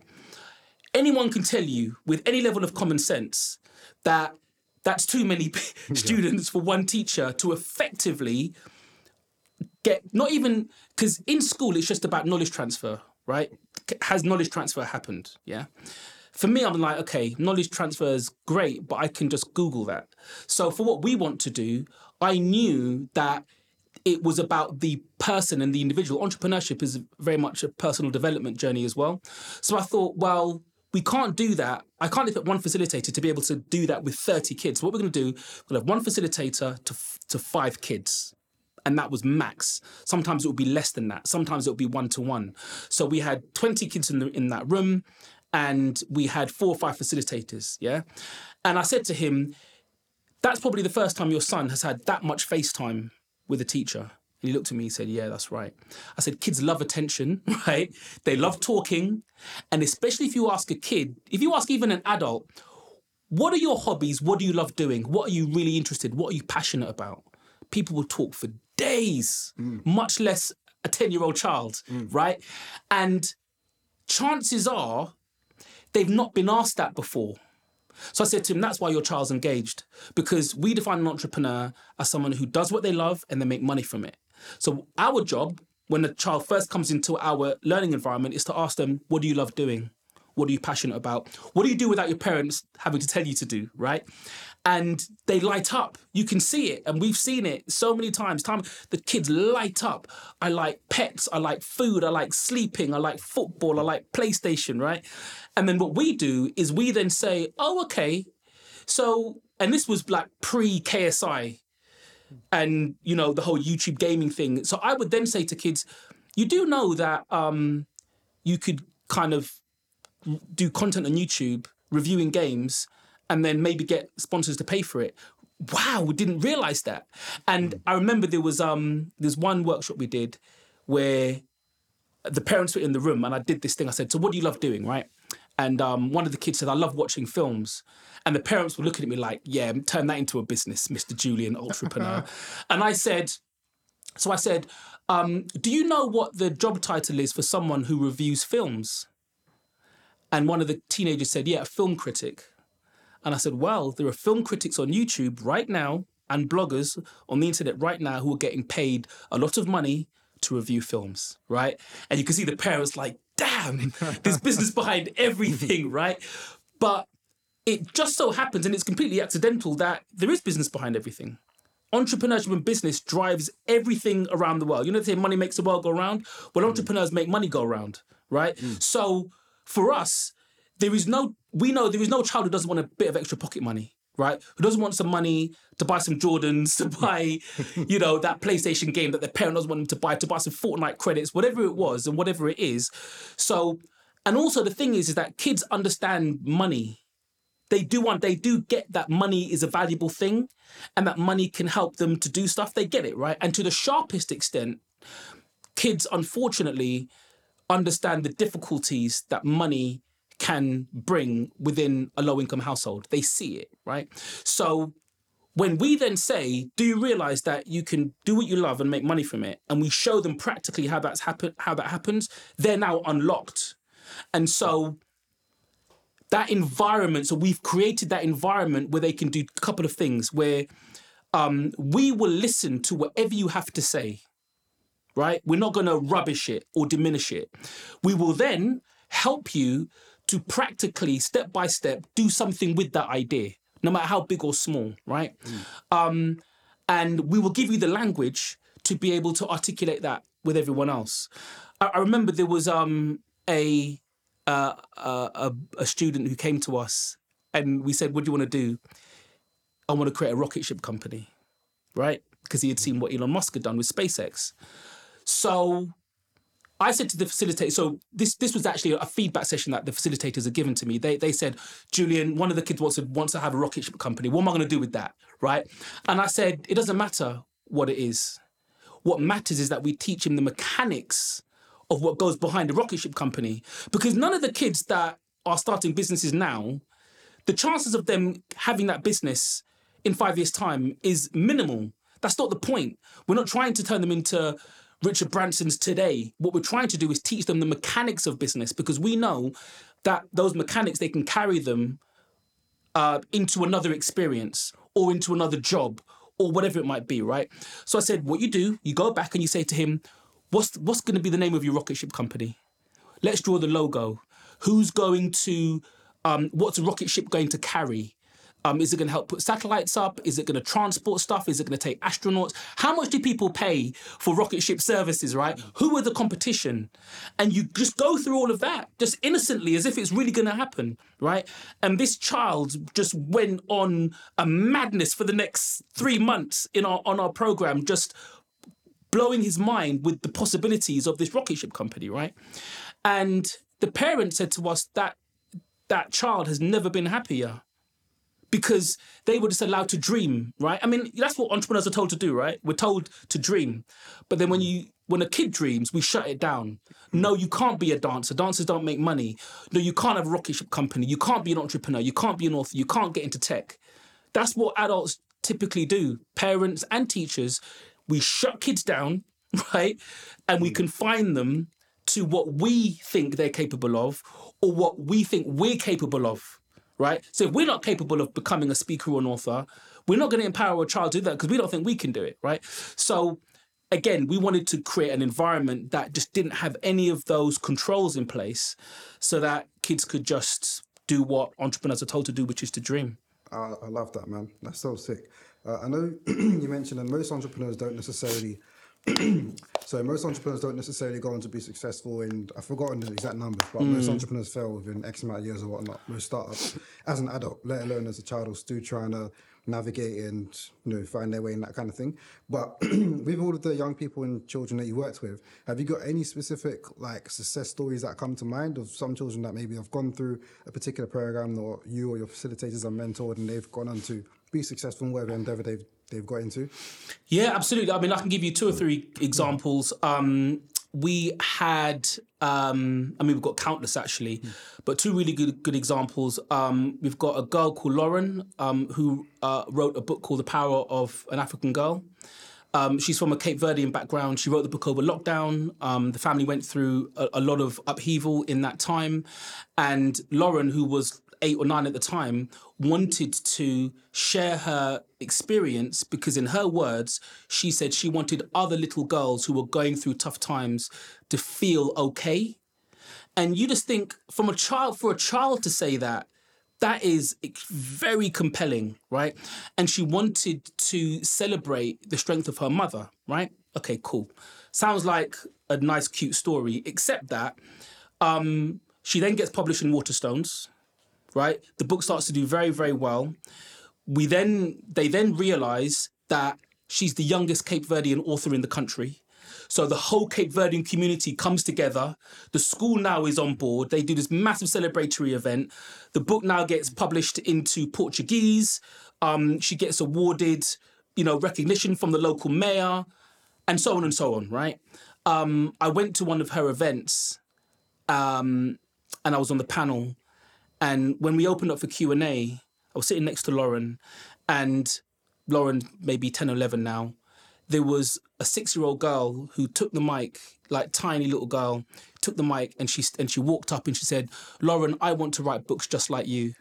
Anyone can tell you with any level of common sense that that's too many students for one teacher to effectively get not even because in school it's just about knowledge transfer right? Has knowledge transfer happened? Yeah. For me i'm like okay knowledge transfer is great but i can just google that. So for what we want to do i knew that it was about the person and the individual. Entrepreneurship is very much a personal development journey as well. So i thought well we can't do that. I can't expect one facilitator to be able to do that with 30 kids. what we're going to do, we'll have one facilitator to, to five kids. And that was max. Sometimes it would be less than that. Sometimes it would be one to one. So we had 20 kids in, the, in that room and we had four or five facilitators. Yeah. And I said to him, that's probably the first time your son has had that much FaceTime with a teacher. And he looked at me and said, Yeah, that's right. I said, Kids love attention, right? They love talking. And especially if you ask a kid, if you ask even an adult, what are your hobbies? What do you love doing? What are you really interested? What are you passionate about? People will talk for days, mm. much less a 10 year old child, mm. right? And chances are they've not been asked that before. So I said to him, that's why your child's engaged, because we define an entrepreneur as someone who does what they love and they make money from it. So our job when the child first comes into our learning environment is to ask them, what do you love doing? What are you passionate about? What do you do without your parents having to tell you to do, right? And they light up. You can see it, and we've seen it so many times. Time the kids light up. I like pets. I like food. I like sleeping. I like football. I like PlayStation, right? And then what we do is we then say, oh, okay. So and this was like pre KSI and you know the whole YouTube gaming thing. So I would then say to kids, you do know that um, you could kind of do content on YouTube reviewing games and then maybe get sponsors to pay for it. Wow, we didn't realize that. And I remember there was um there's one workshop we did where the parents were in the room and I did this thing. I said, So what do you love doing? Right. And um, one of the kids said, I love watching films. And the parents were looking at me like, Yeah, turn that into a business, Mr. Julian, entrepreneur. and I said, So I said, um, Do you know what the job title is for someone who reviews films? And one of the teenagers said, Yeah, a film critic. And I said, Well, there are film critics on YouTube right now and bloggers on the internet right now who are getting paid a lot of money to review films, right? And you can see the parents like, damn, there's business behind everything, right? But it just so happens, and it's completely accidental, that there is business behind everything. Entrepreneurship and business drives everything around the world. You know, they say money makes the world go round. Well, mm. entrepreneurs make money go round, right? Mm. So for us, there is no, we know there is no child who doesn't want a bit of extra pocket money, right? Who doesn't want some money to buy some Jordans, to buy, you know, that PlayStation game that their parent doesn't want them to buy, to buy some Fortnite credits, whatever it was and whatever it is. So, and also the thing is, is that kids understand money. They do want, they do get that money is a valuable thing and that money can help them to do stuff. They get it, right? And to the sharpest extent, kids unfortunately understand the difficulties that money can bring within a low income household. They see it, right? So when we then say, do you realize that you can do what you love and make money from it? And we show them practically how that's happen how that happens, they're now unlocked. And so that environment, so we've created that environment where they can do a couple of things where um, we will listen to whatever you have to say, right? We're not going to rubbish it or diminish it. We will then help you to practically, step by step, do something with that idea, no matter how big or small, right? Um, and we will give you the language to be able to articulate that with everyone else. I, I remember there was um, a, uh, a a student who came to us, and we said, "What do you want to do?" I want to create a rocket ship company, right? Because he had seen what Elon Musk had done with SpaceX. So I said to the facilitator, so this this was actually a feedback session that the facilitators had given to me. They they said, Julian, one of the kids wants to wants to have a rocket ship company. What am I going to do with that, right? And I said, it doesn't matter what it is. What matters is that we teach him the mechanics of what goes behind a rocket ship company. Because none of the kids that are starting businesses now, the chances of them having that business in five years' time is minimal. That's not the point. We're not trying to turn them into Richard Branson's today. What we're trying to do is teach them the mechanics of business because we know that those mechanics they can carry them uh, into another experience or into another job or whatever it might be, right? So I said, what you do, you go back and you say to him, what's what's going to be the name of your rocket ship company? Let's draw the logo. Who's going to? Um, what's a rocket ship going to carry? Um, is it going to help put satellites up? Is it going to transport stuff? Is it going to take astronauts? How much do people pay for rocket ship services, right? Who are the competition? And you just go through all of that just innocently as if it's really going to happen, right? And this child just went on a madness for the next three months in our on our program, just blowing his mind with the possibilities of this rocket ship company, right? And the parent said to us that that child has never been happier because they were just allowed to dream, right? I mean, that's what entrepreneurs are told to do, right? We're told to dream. But then when you when a kid dreams, we shut it down. No, you can't be a dancer. Dancers don't make money. No, you can't have a rocket ship company. You can't be an entrepreneur. You can't be an author. You can't get into tech. That's what adults typically do. Parents and teachers, we shut kids down, right? And we hmm. confine them to what we think they're capable of or what we think we're capable of right? So if we're not capable of becoming a speaker or an author, we're not going to empower a child to do that because we don't think we can do it, right? So again, we wanted to create an environment that just didn't have any of those controls in place so that kids could just do what entrepreneurs are told to do, which is to dream. I, I love that, man. That's so sick. Uh, I know you mentioned that most entrepreneurs don't necessarily So most entrepreneurs don't necessarily go on to be successful in. I've forgotten the exact numbers, but most hmm. entrepreneurs fail within X amount of years or whatnot. Most startups, as an adult, let alone as a child, are still trying to navigate and you know find their way in that kind of thing. But with all of the young people and children that you worked with, have you got any specific like success stories that come to mind of some children that maybe have gone through a particular program, or you or your facilitators are mentored and they've gone on to be successful in whatever endeavor they've they've got into? Yeah, absolutely. I mean, I can give you two or three examples. Um, we had, um, I mean, we've got countless actually, but two really good good examples. Um, we've got a girl called Lauren um, who uh, wrote a book called The Power of an African Girl. Um, she's from a Cape Verdean background. She wrote the book over lockdown. Um, the family went through a, a lot of upheaval in that time. And Lauren, who was eight or nine at the time, wanted to share her experience because, in her words, she said she wanted other little girls who were going through tough times to feel okay. And you just think, from a child, for a child to say that, that is very compelling, right? And she wanted to celebrate the strength of her mother, right? Okay, cool. Sounds like a nice, cute story, except that um, she then gets published in Waterstones, right? The book starts to do very, very well. We then they then realize that she's the youngest Cape Verdean author in the country. So the whole Cape Verdean community comes together. The school now is on board. They do this massive celebratory event. The book now gets published into Portuguese. Um, she gets awarded, you know, recognition from the local mayor, and so on and so on. Right. Um, I went to one of her events, um, and I was on the panel. And when we opened up for Q and A, I was sitting next to Lauren, and Lauren maybe 10 or 11 now there was a six-year-old girl who took the mic, like tiny little girl, took the mic and she and she walked up and she said, "Lauren, I want to write books just like you."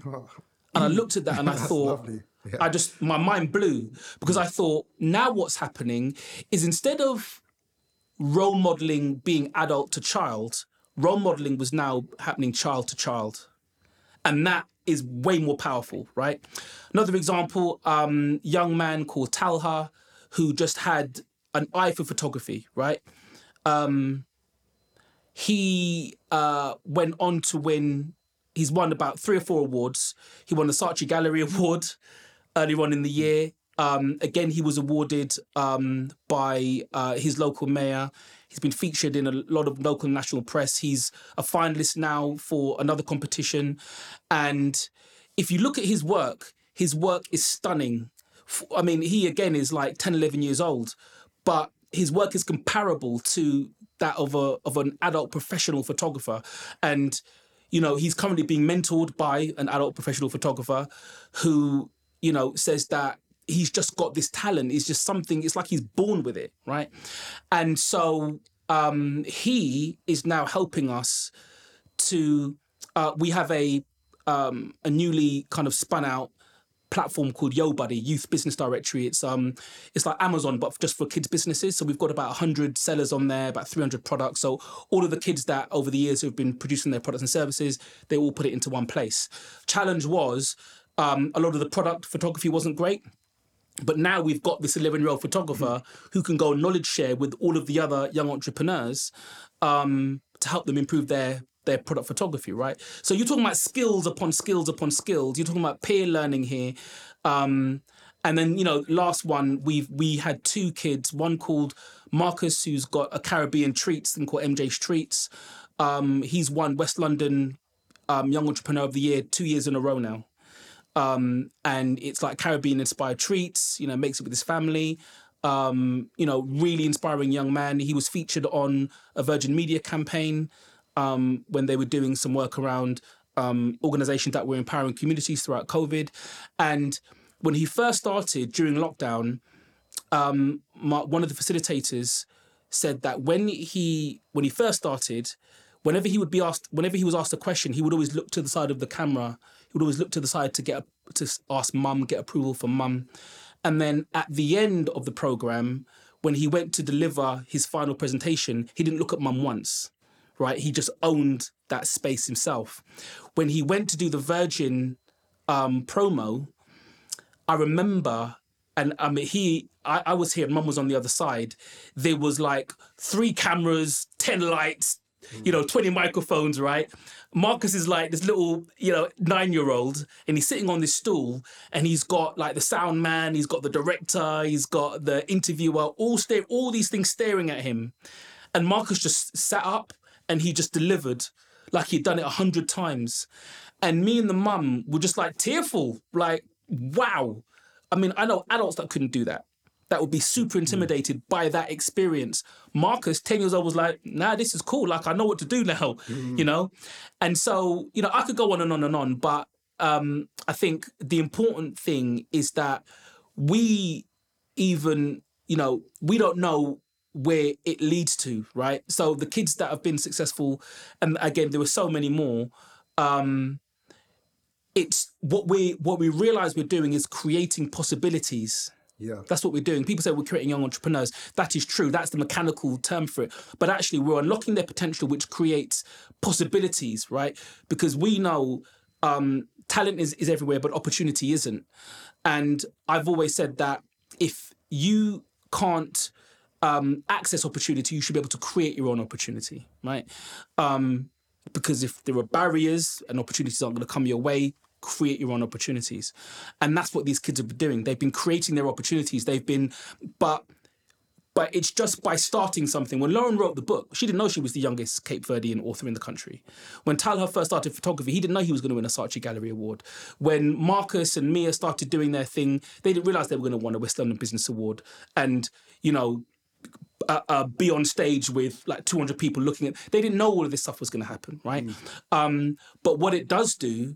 and I looked at that and I thought. Yeah. I just my mind blew because I thought now what's happening is instead of role modeling being adult to child, role modeling was now happening child to child, and that is way more powerful, right? Another example, um, young man called Talha who just had an eye for photography, right? Um, he uh, went on to win. He's won about three or four awards. He won the Saatchi Gallery Award earlier on in the year. Um, again, he was awarded um, by uh, his local mayor. He's been featured in a lot of local and national press. He's a finalist now for another competition. And if you look at his work, his work is stunning. I mean, he again is like 10, 11 years old, but his work is comparable to that of a of an adult professional photographer. And you know, he's currently being mentored by an adult professional photographer who, you know, says that he's just got this talent. It's just something, it's like he's born with it, right? And so um, he is now helping us to, uh, we have a, um, a newly kind of spun out platform called YoBuddy Youth Business Directory. It's um it's like Amazon but just for kids businesses. So we've got about 100 sellers on there, about 300 products. So all of the kids that over the years who've been producing their products and services, they all put it into one place. Challenge was um, a lot of the product photography wasn't great. But now we've got this 11 year old photographer who can go knowledge share with all of the other young entrepreneurs um, to help them improve their their product photography, right? So you're talking about skills upon skills upon skills. You're talking about peer learning here. Um, and then, you know, last one, we've we had two kids, one called Marcus, who's got a Caribbean treats thing called MJ's Treats. Um, he's won West London um, Young Entrepreneur of the Year two years in a row now um, and it's like Caribbean inspired treats. You know, makes it with his family. Um, you know, really inspiring young man. He was featured on a Virgin Media campaign um, when they were doing some work around um, organizations that were empowering communities throughout COVID. And when he first started during lockdown, um, one of the facilitators said that when he when he first started, whenever he would be asked, whenever he was asked a question, he would always look to the side of the camera. Would always look to the side to get to ask mum, get approval from mum, and then at the end of the program, when he went to deliver his final presentation, he didn't look at mum once. Right, he just owned that space himself. When he went to do the Virgin um, promo, I remember and I mean he I, I was here mum was on the other side. There was like three cameras, ten lights, you know, 20 microphones, right? Marcus is like this little, you know, nine year old, and he's sitting on this stool, and he's got like the sound man, he's got the director, he's got the interviewer, all stare, all these things staring at him. And Marcus just sat up and he just delivered like he'd done it a hundred times. And me and the mum were just like tearful, like, wow. I mean, I know adults that couldn't do that. That would be super intimidated by that experience. Marcus, 10 years old, was like, nah, this is cool. Like, I know what to do now, you know? And so, you know, I could go on and on and on, but um, I think the important thing is that we even, you know, we don't know where it leads to, right? So the kids that have been successful, and again, there were so many more. Um, it's what we what we realize we're doing is creating possibilities. Yeah. That's what we're doing. People say we're creating young entrepreneurs. That is true. That's the mechanical term for it. But actually, we're unlocking their potential, which creates possibilities, right? Because we know um, talent is, is everywhere, but opportunity isn't. And I've always said that if you can't um, access opportunity, you should be able to create your own opportunity, right? Um, because if there are barriers and opportunities aren't going to come your way, create your own opportunities. And that's what these kids have been doing. They've been creating their opportunities. They've been, but but it's just by starting something. When Lauren wrote the book, she didn't know she was the youngest Cape Verdean author in the country. When Talha first started photography, he didn't know he was going to win a Saatchi Gallery Award. When Marcus and Mia started doing their thing, they didn't realize they were going to win a West London Business Award. And, you know, uh, uh, be on stage with like 200 people looking at they didn't know all of this stuff was going to happen right um, but what it does do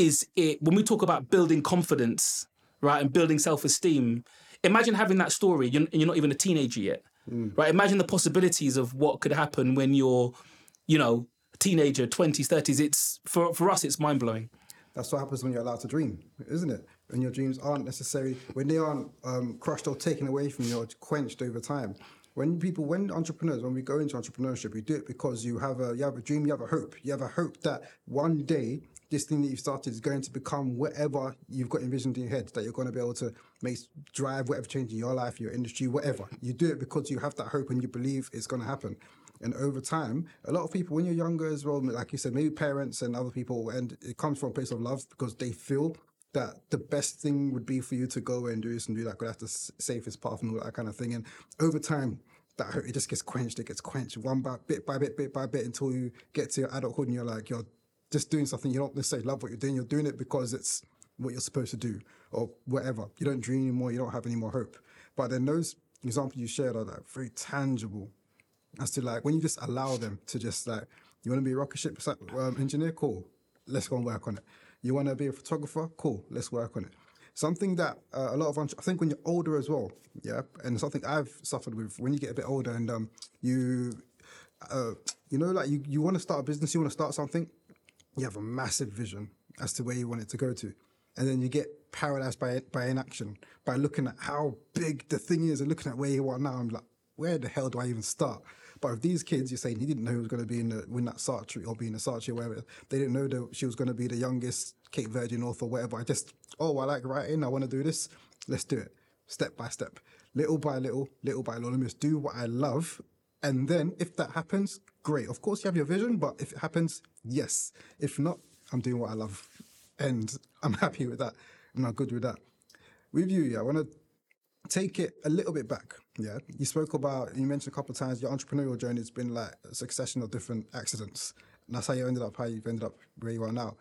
is it when we talk about building confidence right and building self-esteem imagine having that story you're, and you're not even a teenager yet right imagine the possibilities of what could happen when you're you know a teenager 20s 30s it's for, for us it's mind-blowing That's what happens when you're allowed to dream, isn't it? When your dreams aren't necessarily, when they aren't um, crushed or taken away from you or quenched over time. When people, when entrepreneurs, when we go into entrepreneurship, we do it because you have a, you have a dream, you have a hope. You have a hope that one day this thing that you've started is going to become whatever you've got envisioned in your head, that you're going to be able to make, drive whatever change in your life, your industry, whatever. You do it because you have that hope and you believe it's going to happen. And over time, a lot of people, when you're younger as well, like you said, maybe parents and other people, and it comes from a place of love because they feel that the best thing would be for you to go and do this and do that because that's the safest path and all that kind of thing. And over time, that hope, it just gets quenched. It gets quenched one by bit by bit, bit by bit until you get to your adulthood and you're like, you're just doing something you don't necessarily love what you're doing. You're doing it because it's what you're supposed to do or whatever. You don't dream anymore. You don't have any more hope. But then those examples you shared are like very tangible as to like when you just allow them to just like you want to be a rocket ship um, engineer cool let's go and work on it you want to be a photographer cool let's work on it something that uh, a lot of i think when you're older as well yeah and something i've suffered with when you get a bit older and um you uh, you know like you, you want to start a business you want to start something you have a massive vision as to where you want it to go to. And then you get paralyzed by by inaction, by looking at how big the thing is and looking at where you are now. I'm like, where the hell do I even start? But with these kids, you're saying he didn't know he was going to be in the win that Saatchi or be in the Saatchi whatever. They didn't know that she was going to be the youngest Cape Verdean author or whatever. I just, oh, I like writing. I want to do this. Let's do it, step by step, little by little, little by little. Let me just do what I love and then if that happens, great. Of course, you have your vision, but if it happens, yes. If not, I'm doing what I love. And I'm happy with that. I'm not good with that. With you, yeah, I want to take it a little bit back. Yeah. You spoke about, you mentioned a couple of times your entrepreneurial journey has been like a succession of different accidents. And that's how you ended up, how you've ended up where you are now.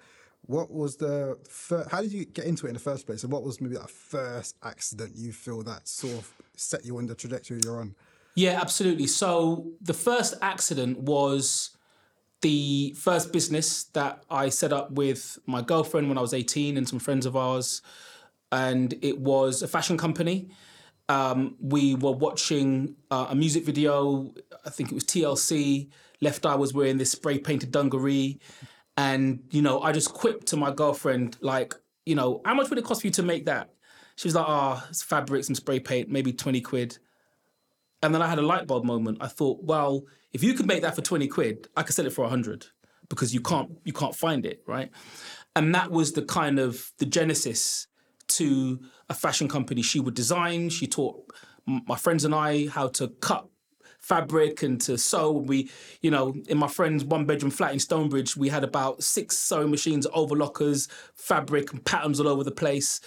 What was the first, how did you get into it in the first place? And what was maybe that first accident you feel that sort of set you on the trajectory you're on? Yeah, absolutely. So the first accident was the first business that I set up with my girlfriend when I was 18 and some friends of ours. And it was a fashion company. Um, we were watching uh, a music video, I think it was TLC. Left Eye was wearing this spray painted dungaree. And, you know, I just quipped to my girlfriend, like, you know, how much would it cost for you to make that? She was like, oh, it's fabric, some spray paint, maybe 20 quid. And then I had a light bulb moment. I thought, well, if you could make that for 20 quid, I could sell it for 100 because you can't you can't find it, right? And that was the kind of the genesis to a fashion company. She would design. She taught my friends and I how to cut fabric and to sew. We, you know, in my friend's one bedroom flat in Stonebridge, we had about six sewing machines, overlockers, fabric and patterns all over the place.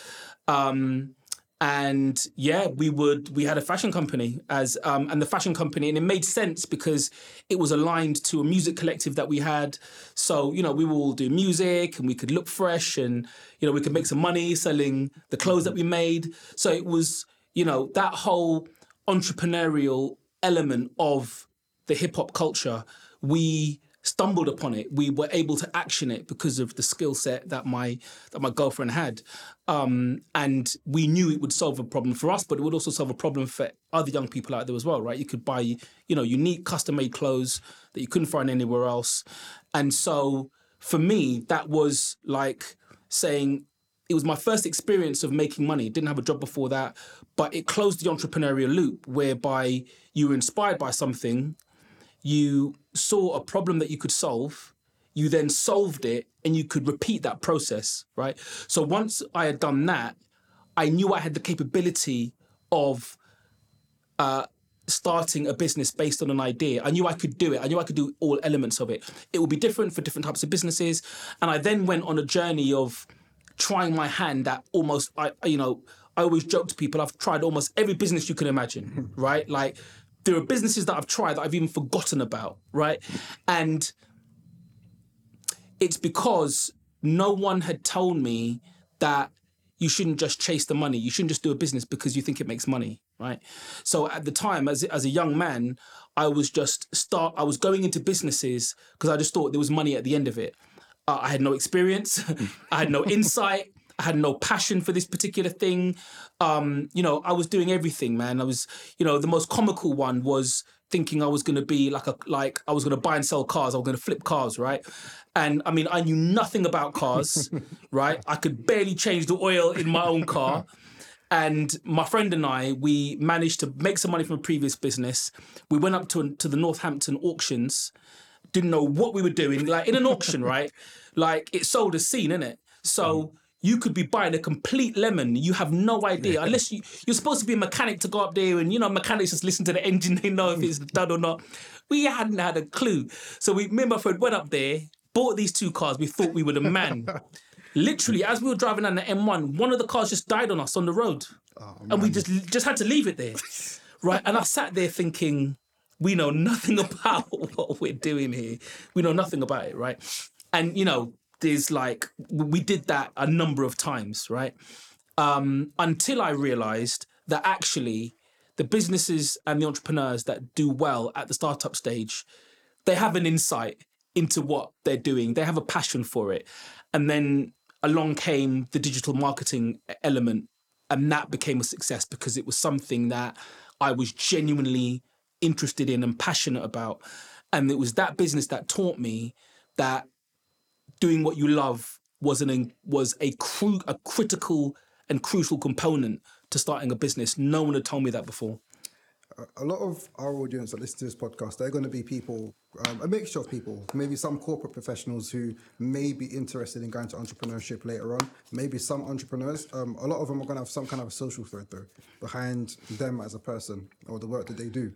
Um, and yeah, we would we had a fashion company as um, and the fashion company, and it made sense because it was aligned to a music collective that we had. So you know, we would all do music, and we could look fresh, and you know, we could make some money selling the clothes that we made. So it was you know that whole entrepreneurial element of the hip hop culture. We stumbled upon it. We were able to action it because of the skill set that my that my girlfriend had, um, and we knew it would solve a problem for us, but it would also solve a problem for other young people out there as well, right? You could buy, you know, unique custom made clothes that you couldn't find anywhere else, and so for me, that was like saying. It was my first experience of making money. Didn't have a job before that, but it closed the entrepreneurial loop whereby you were inspired by something, you saw a problem that you could solve, you then solved it, and you could repeat that process, right? So once I had done that, I knew I had the capability of uh, starting a business based on an idea. I knew I could do it. I knew I could do all elements of it. It would be different for different types of businesses, and I then went on a journey of trying my hand at almost, I you know. I always joke to people I've tried almost every business you can imagine, right? Like there are businesses that I've tried that I've even forgotten about, right? And it's because no one had told me that you shouldn't just chase the money. You shouldn't just do a business because you think it makes money, right? So at the time, as as a young man, I was just start. I was going into businesses because I just thought there was money at the end of it. Uh, I had no experience. I had no insight. I had no passion for this particular thing. Um, you know, I was doing everything, man. I was, you know, the most comical one was thinking I was going to be like a like I was going to buy and sell cars. I was going to flip cars, right? And I mean, I knew nothing about cars, right? I could barely change the oil in my own car. And my friend and I, we managed to make some money from a previous business. We went up to to the Northampton auctions. Didn't know what we were doing. Like in an auction, right? Like it sold a scene, innit? So you could be buying a complete lemon. You have no idea unless you, you're supposed to be a mechanic to go up there and you know mechanics just listen to the engine. They know if it's done or not. We hadn't had a clue. So we, me and my friend went up there, bought these two cars. We thought we were the man. Literally, as we were driving down the M1, one of the cars just died on us on the road, oh, and we just just had to leave it there, right? And I sat there thinking, we know nothing about what we're doing here. We know nothing about it, right? And you know, there's like we did that a number of times, right? Um, until I realized that actually the businesses and the entrepreneurs that do well at the startup stage, they have an insight into what they're doing. They have a passion for it. And then along came the digital marketing element, and that became a success because it was something that I was genuinely interested in and passionate about. And it was that business that taught me that doing what you love was an was a cru- a critical and crucial component to starting a business. No one had told me that before. a lot of our audience that listen to this podcast, they're going to be people, um, a mixture of people, maybe some corporate professionals who may be interested in going to entrepreneurship later on. Maybe some entrepreneurs, um, a lot of them are going to have some kind of a social thread though behind them as a person or the work that they do.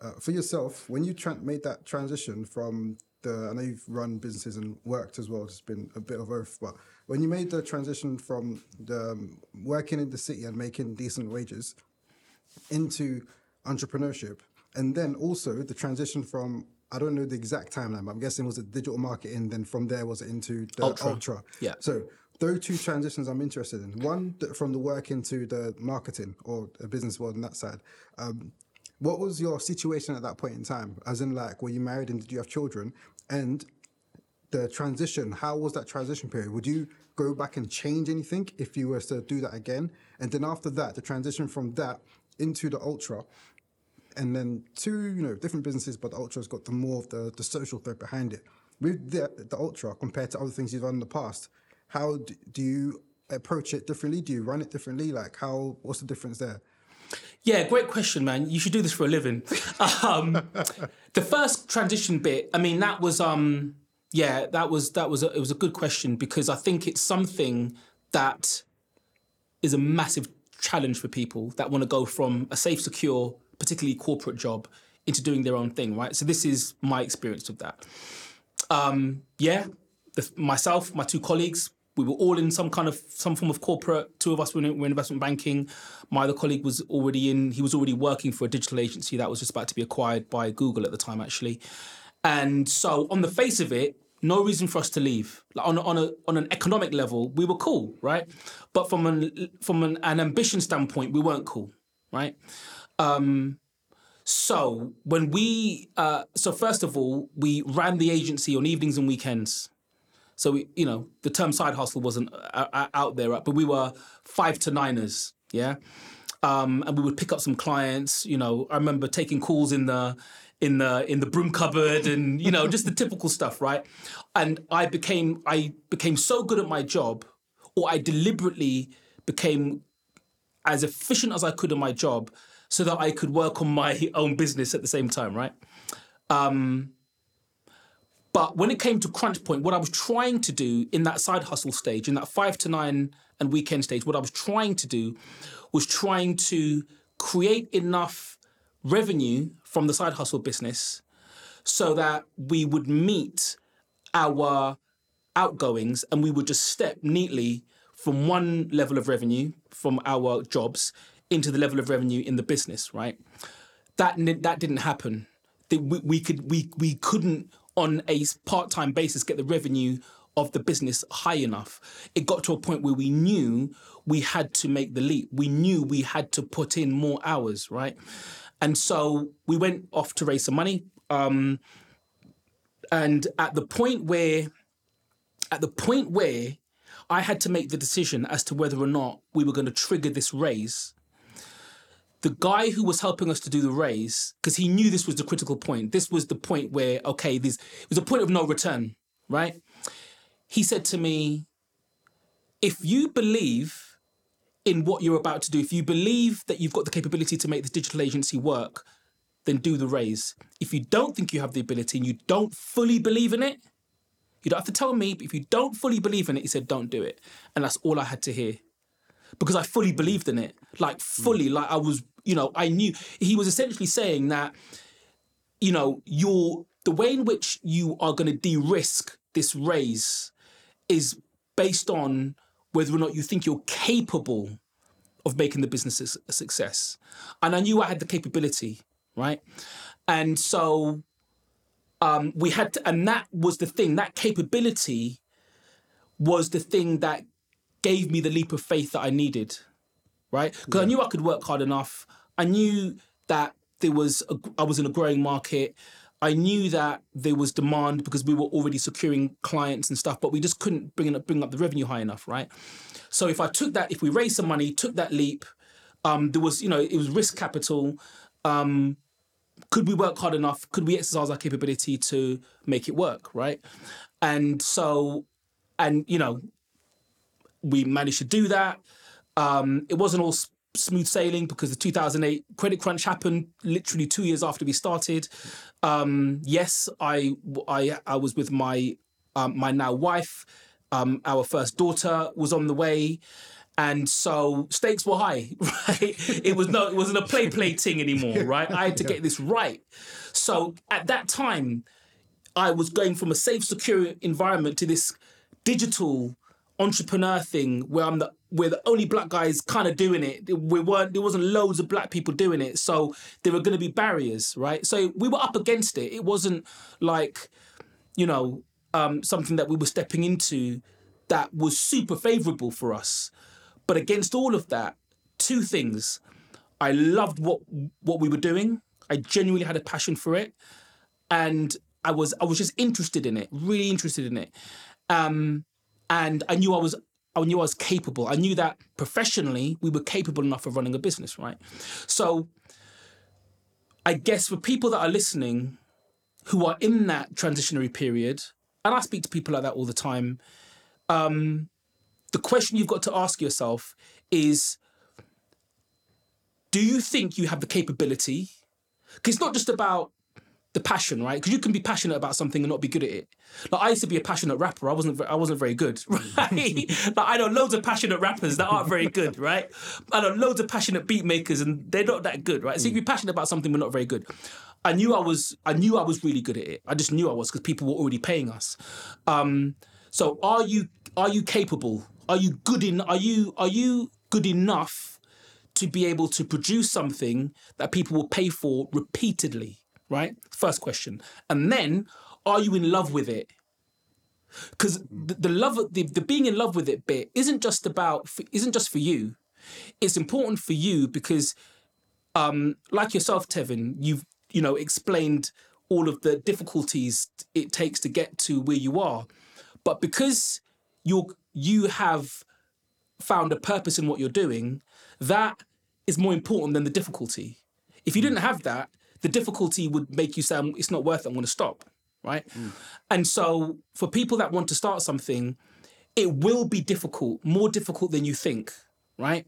Uh, for yourself, when you tra- made that transition from the, I know you've run businesses and worked as well. It's been a bit of both, but when you made the transition from the, um, working in the city and making decent wages into entrepreneurship, and then also the transition from I don't know the exact timeline, but I'm guessing was it digital marketing. Then from there was it into the Ultra. ultra. Yeah. So those two transitions I'm interested in. One from the work into the marketing or a business world on that side. Um, what was your situation at that point in time? As in, like, were you married and did you have children? And the transition, how was that transition period? Would you go back and change anything if you were to do that again? And then after that, the transition from that into the ultra, and then two, you know, different businesses, but the ultra's got the more of the, the social thread behind it. With the, the ultra compared to other things you've done in the past, how do, do you approach it differently? Do you run it differently? Like, how? What's the difference there? Yeah, great question, man. You should do this for a living. Um, the first transition bit, I mean, that was, um, yeah, that was that was a, it was a good question because I think it's something that is a massive challenge for people that want to go from a safe, secure, particularly corporate job into doing their own thing, right? So this is my experience of that. Um, yeah, the, myself, my two colleagues, we were all in some kind of some form of corporate. Two of us were in, were in investment banking. My other colleague was already in. He was already working for a digital agency that was just about to be acquired by Google at the time, actually. And so, on the face of it, no reason for us to leave. Like on on a on an economic level, we were cool, right? But from an from an, an ambition standpoint, we weren't cool, right? Um, so when we uh, so first of all, we ran the agency on evenings and weekends. So we, you know, the term side hustle wasn't uh, uh, out there, but we were five to niners, yeah. Um, and we would pick up some clients. You know, I remember taking calls in the in the in the broom cupboard, and you know, just the typical stuff, right? And I became I became so good at my job, or I deliberately became as efficient as I could in my job, so that I could work on my own business at the same time, right? Um, but when it came to crunch point, what I was trying to do in that side hustle stage, in that five to nine and weekend stage, what I was trying to do was trying to create enough revenue from the side hustle business so that we would meet our outgoings and we would just step neatly from one level of revenue from our jobs into the level of revenue in the business, right? That that didn't happen. We, we could we we couldn't on a part-time basis get the revenue of the business high enough. It got to a point where we knew we had to make the leap. We knew we had to put in more hours, right? And so we went off to raise some money. Um, and at the point where, at the point where I had to make the decision as to whether or not we were going to trigger this raise, the guy who was helping us to do the raise, because he knew this was the critical point, this was the point where, okay, this it was a point of no return, right? He said to me, if you believe in what you're about to do, if you believe that you've got the capability to make this digital agency work, then do the raise. If you don't think you have the ability and you don't fully believe in it, you don't have to tell me, but if you don't fully believe in it, he said, don't do it. And that's all I had to hear because I fully believed in it, like fully, hmm. like I was, you know, I knew he was essentially saying that, you know, your the way in which you are going to de-risk this raise is based on whether or not you think you're capable of making the business a success. And I knew I had the capability, right? And so um, we had to, and that was the thing, that capability was the thing that gave me the leap of faith that I needed, right? Because yeah. I knew I could work hard enough. I knew that there was a, I was in a growing market. I knew that there was demand because we were already securing clients and stuff, but we just couldn't bring up bring up the revenue high enough, right? So if I took that, if we raised some money, took that leap, um, there was you know it was risk capital. Um, could we work hard enough? Could we exercise our capability to make it work, right? And so, and you know, we managed to do that. Um, it wasn't all smooth sailing because the 2008 credit crunch happened literally two years after we started. Um, yes, I, I I was with my um, my now wife. Um, our first daughter was on the way, and so stakes were high. Right, it was no, it wasn't a play play thing anymore. Right, I had to get this right. So at that time, I was going from a safe, secure environment to this digital entrepreneur thing where I'm the we're the only black guys kind of doing it. We weren't there wasn't loads of black people doing it, so there were going to be barriers, right? So we were up against it. It wasn't like you know um, something that we were stepping into that was super favorable for us. But against all of that, two things: I loved what what we were doing. I genuinely had a passion for it, and I was I was just interested in it, really interested in it. Um, and I knew I was I knew I was capable. I knew that professionally we were capable enough of running a business, right? So I guess for people that are listening who are in that transitionary period, and I speak to people like that all the time, um, the question you've got to ask yourself is do you think you have the capability? Because it's not just about the passion, right? Because you can be passionate about something and not be good at it. Like I used to be a passionate rapper. I wasn't. I wasn't very good, right? like I know loads of passionate rappers that aren't very good, right? I know loads of passionate beat makers and they're not that good, right? So you can be passionate about something but not very good. I knew I was. I knew I was really good at it. I just knew I was because people were already paying us. Um, so are you? Are you capable? Are you good in? Are you? Are you good enough to be able to produce something that people will pay for repeatedly? Right? First question. And then, are you in love with it? Because the, the love, the, the being in love with it bit isn't just about, isn't just for you. It's important for you because, um, like yourself, Tevin, you've you know explained all of the difficulties it takes to get to where you are, but because you you have found a purpose in what you're doing, that is more important than the difficulty. If you didn't have that, the difficulty would make you say, it's not worth it, I'm going to stop. Right. Mm. And so for people that want to start something, it will be difficult, more difficult than you think. Right.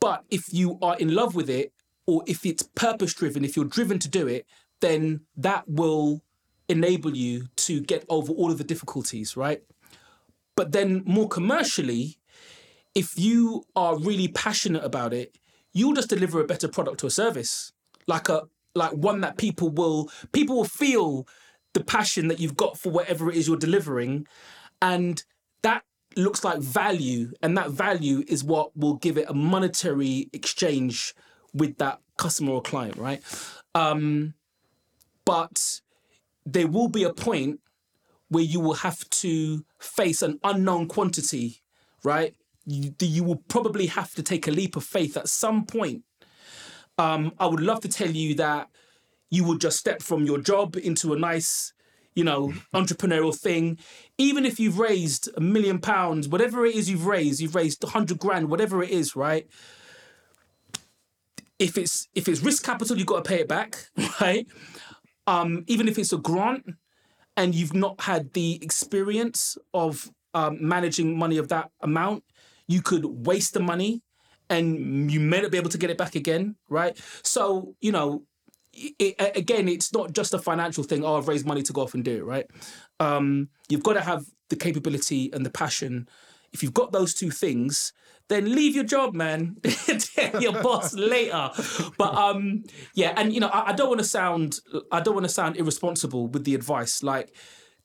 But if you are in love with it, or if it's purpose driven, if you're driven to do it, then that will enable you to get over all of the difficulties, right? But then more commercially, if you are really passionate about it, you'll just deliver a better product or service. Like a like one that people will people will feel the passion that you've got for whatever it is you're delivering. And that looks like value. And that value is what will give it a monetary exchange with that customer or client right? Um, but there will be a point where you will have to face an unknown quantity right? You, you will probably have to take a leap of faith at some point um, I would love to tell you that you would just step from your job into a nice, you know, entrepreneurial thing. Even if you've raised a million pounds, whatever it is you've raised, you've raised a hundred grand, whatever it is, right? If it's if it's risk capital, you've got to pay it back, right? Um, even if it's a grant and you've not had the experience of um, managing money of that amount, you could waste the money and you may not be able to get it back again, right? So, you know, it, again, it's not just a financial thing. Oh, I've raised money to go off and do it, right? Um, you've got to have the capability and the passion. If you've got those two things, then leave your job, man. Tell your boss later. But um, yeah, and you know, I, I don't want to sound, I don't want to sound irresponsible with the advice. Like,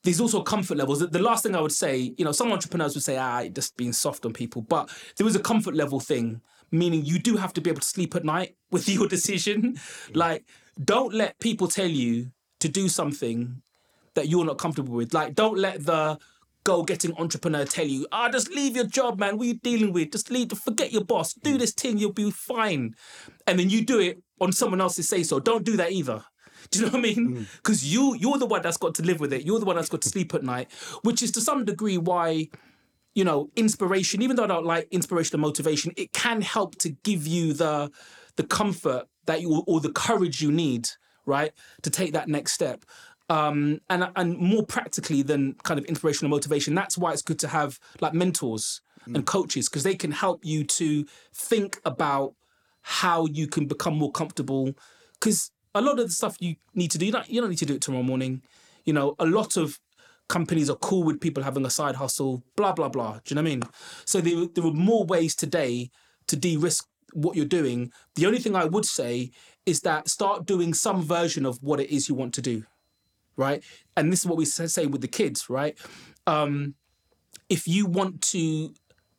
there's also comfort levels. The last thing I would say, you know, some entrepreneurs would say, ah, just being soft on people, but there was a comfort level thing meaning you do have to be able to sleep at night with your decision. like, don't let people tell you to do something that you're not comfortable with. Like, don't let the goal getting entrepreneur tell you, ah, oh, just leave your job, man. What are you dealing with? Just leave, forget your boss. Do this thing, you'll be fine. And then you do it on someone else's say so. Don't do that either. Do you know what I mean? Because mm. you you're the one that's got to live with it. You're the one that's got to sleep at night, which is to some degree why you know, inspiration, even though I don't like inspiration and motivation, it can help to give you the the comfort that you or the courage you need, right, to take that next step. Um, and and more practically than kind of inspiration and motivation, that's why it's good to have like mentors mm. and coaches because they can help you to think about how you can become more comfortable. Because a lot of the stuff you need to do, you don't, you don't need to do it tomorrow morning. You know, a lot of companies are cool with people having a side hustle, blah, blah, blah. Do you know what I mean? So there, there are more ways today to de risk what you're doing. The only thing I would say is that start doing some version of what it is you want to do, right? And this is what we say with the kids, right? Um, if you want to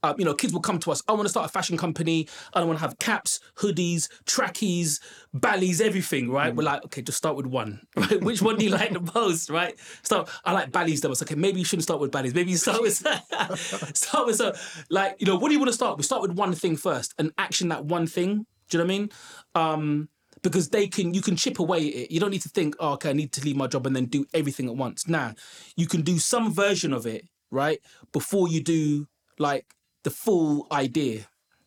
uh, you know, kids will come to us. I want to start a fashion company. I don't want to have caps, hoodies, trackies, ballys, everything. Right? Mm. We're like, okay, just start with one. Right? Which one do you like the most? Right? Start. I like ballies. Though. It's okay. Maybe you shouldn't start with ballys. Maybe you start with start with so like you know, what do you want to start? We start with one thing first and action that one thing. Do you know what I mean? Um, because they can you can chip away at it. You don't need to think, oh, okay, I need to leave my job and then do everything at once. Nah, you can do some version of it, right? Before you do like the full idea.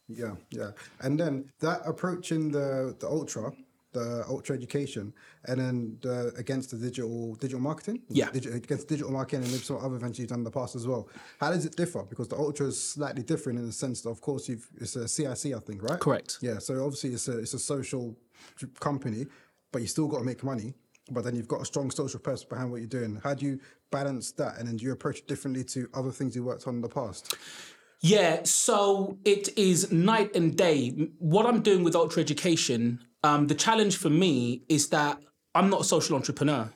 Yeah, yeah. And then that approaching the the ultra, the ultra education, and then the, against the digital digital marketing. Yeah. Digi- against digital marketing and some other events you've done in the past as well. How does it differ? Because the ultra is slightly different in the sense that, of course, you've it's a CIC, I think, right? Correct. Yeah. So obviously, it's a it's a social company, but you still got to make money. but then you've got a strong social purpose behind what you're doing. How do you balance that? And then do you approach it differently to other things you worked on in the past? Yeah, so it is night and day. What I'm doing with Ultra Education, um, the challenge for me is that I'm not a social entrepreneur.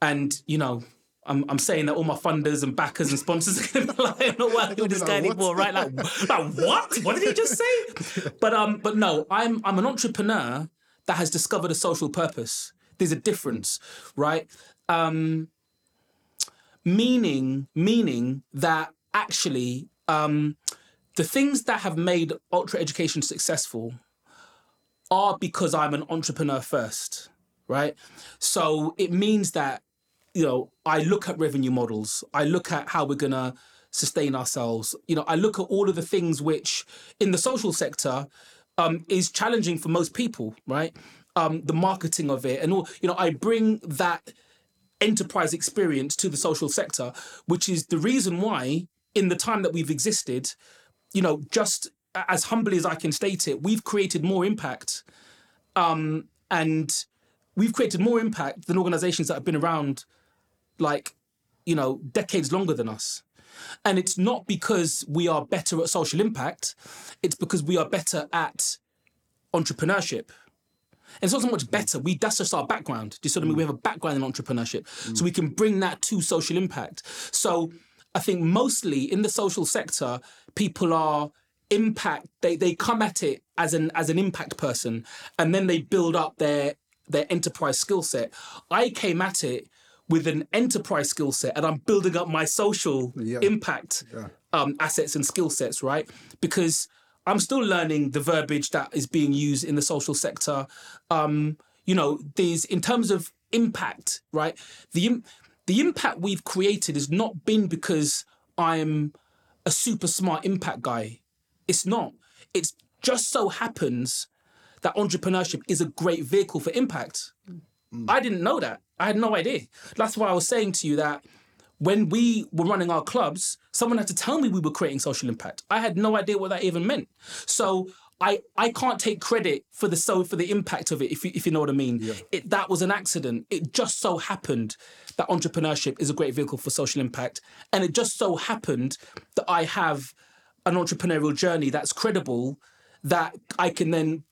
And, you know, I'm, I'm saying that all my funders and backers and sponsors are going to be like, I'm not working with this guy anymore, right? Like, like, what? What did he just say? But um, but no, I'm I'm an entrepreneur that has discovered a social purpose. There's a difference, right? Um, meaning meaning that actually um, the things that have made ultra education successful are because I'm an entrepreneur first, right? So it means that you know I look at revenue models, I look at how we're gonna sustain ourselves. You know, I look at all of the things which in the social sector um, is challenging for most people, right? Um, the marketing of it and all. You know, I bring that enterprise experience to the social sector, which is the reason why, in the time that we've existed, you know, just as humbly as I can state it, we've created more impact. Um, and we've created more impact than organizations that have been around like, you know, decades longer than us. And it's not because we are better at social impact, it's because we are better at entrepreneurship. And it's not so much better. We that's just our background. Do you see what I mean? We have a background in entrepreneurship, so we can bring that to social impact. So I think mostly in the social sector, people are impact. They they come at it as an as an impact person, and then they build up their their enterprise skill set. I came at it with an enterprise skill set, and I'm building up my social Yeah. impact um, assets and skill sets, right? Because I'm still learning the verbiage that is being used in the social sector. Um, you know, these in terms of impact, right? The the impact we've created has not been because I'm a super smart impact guy. It's not. It's just so happens that entrepreneurship is a great vehicle for impact. Mm. I didn't know that. I had no idea. That's why I was saying to you that when we were running our clubs, someone had to tell me we were creating social impact. I had no idea what that even meant. So I I can't take credit for the so for the impact of it if you, if you know what I mean. It that was an accident. It just so happened that entrepreneurship is a great vehicle for social impact, and it just so happened that I have an entrepreneurial journey that's credible that I can then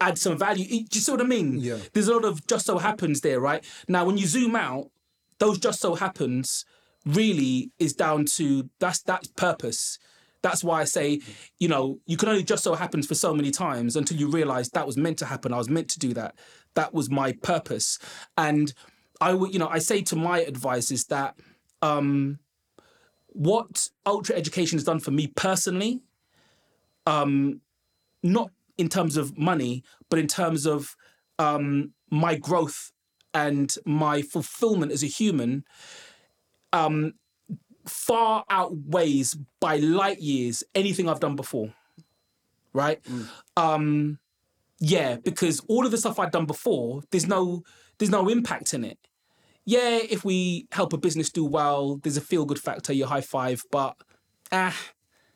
add some value. Do you see what I mean? Yeah. There's a lot of just so happens there, right? Now, when you zoom out, those just so happens really is down to that's that's purpose. That's why I say, you know, you can only just so happens for so many times until you realize that was meant to happen. I was meant to do that. That was my purpose. And I would, you know, I say to my advice is that um, what ultra education has done for me personally, um, not in terms of money, but in terms of um, my growth and my fulfillment as a human, um, far outweighs by light years anything I've done before. Right? Um, yeah, because all of the stuff I've done before, there's no there's no impact in it. Yeah, if we help a business do well, there's a feel good factor, you high five, but ah,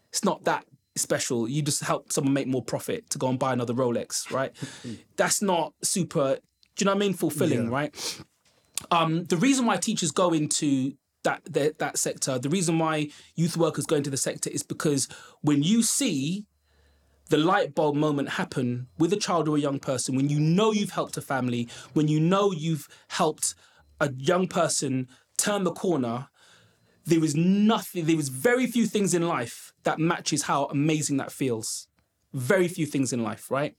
it's not that special. You just help someone make more profit to go and buy another Rolex, right? That's not super, do you know what I mean? Fulfilling, Yeah. right? Um, the reason why teachers go into that, that that sector, the reason why youth workers go into the sector is because when you see the light bulb moment happen with a child or a young person, when you know you've helped a family, when you know you've helped a young person turn the corner, there is nothing, there is very few things in life that matches how amazing that feels. Very few things in life, right?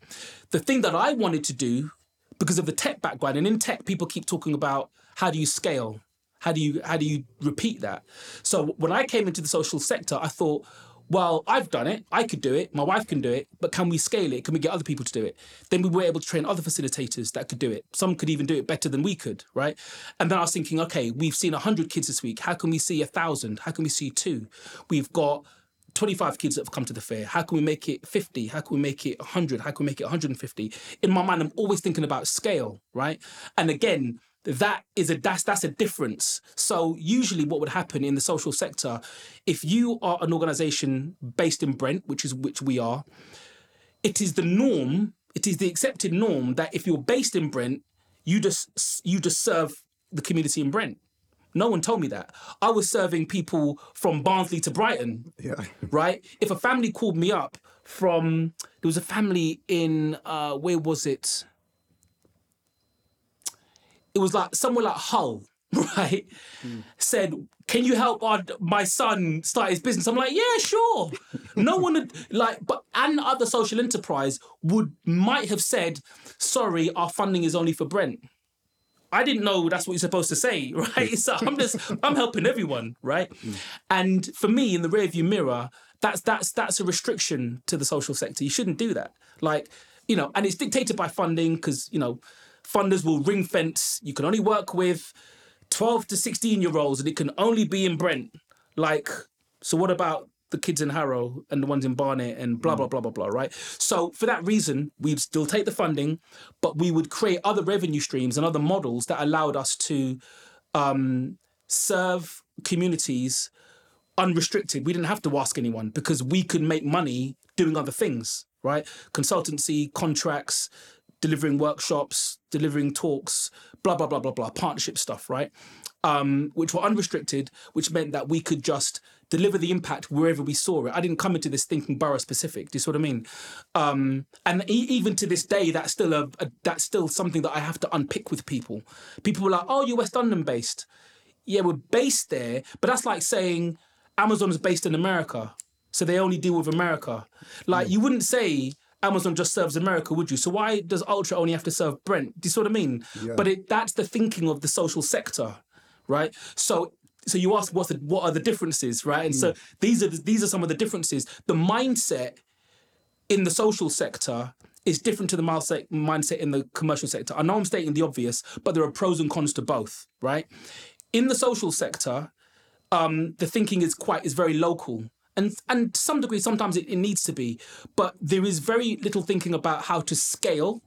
The thing that I wanted to do, because of the tech background, and in tech, people keep talking about how do you scale? How do you how do you repeat that? So when I came into the social sector, I thought, well, I've done it. I could do it. My wife can do it. But can we scale it? Can we get other people to do it? Then we were able to train other facilitators that could do it. Some could even do it better than we could, right? And then I was thinking, okay, we've seen 100 kids this week. How can we see 1,000? How can we see two? We've got 25 kids that have come to the fair. How can we make it 50? How can we make it 100? How can we make it 150? In my mind, I'm always thinking about scale, right? And again, that is a that's that's a difference. So usually what would happen in the social sector, if you are an organization based in Brent, which is which we are, it is the norm, it is the accepted norm that if you're based in Brent, you just you just serve the community in Brent. No one told me that. I was serving people from Barnsley to Brighton. Yeah. Right? If a family called me up from there was a family in uh where was it? It was like somewhere like Hull, right? Hmm. Said, "Can you help our, my son start his business?" I'm like, "Yeah, sure." no one would like, but and other social enterprise would might have said, "Sorry, our funding is only for Brent." I didn't know that's what you're supposed to say, right? So I'm just I'm helping everyone, right? Hmm. And for me, in the rearview mirror, that's that's that's a restriction to the social sector. You shouldn't do that. Like, you know, and it's dictated by funding because you know, funders will ring fence. You can only work with 12 to 16 year olds, and it can only be in Brent. Like, so what about the kids in Harrow and the ones in Barnet and blah blah blah blah blah, right? So for that reason, we'd still take the funding, but we would create other revenue streams and other models that allowed us to um, serve communities unrestricted. We didn't have to ask anyone because we could make money doing other things, right? Consultancy, contracts, delivering workshops, delivering talks, blah blah blah blah blah, partnership stuff, right? Um, which were unrestricted, which meant that we could just deliver the impact wherever we saw it. I didn't come into this thinking borough specific. Do you see what I mean? Um, and e- even to this day, that's still a, a that's still something that I have to unpick with people. People were like, "Oh, you're West London based." Yeah, we're based there, but that's like saying Amazon is based in America, so they only deal with America. Like you wouldn't say Amazon just serves America, would you? So why does Ultra only have to serve Brent? Do you see what I mean? Yeah. But it, that's the thinking of the social sector, right? So so you ask what's the, what are the differences, right? And so these are the, these are some of the differences. The mindset in the social sector is different to the mindset mindset in the commercial sector. I know I'm stating the obvious, but there are pros and cons to both, right? In the social sector, um, the thinking is quite is very local. And, and to some degree, sometimes it, it needs to be, but there is very little thinking about how to scale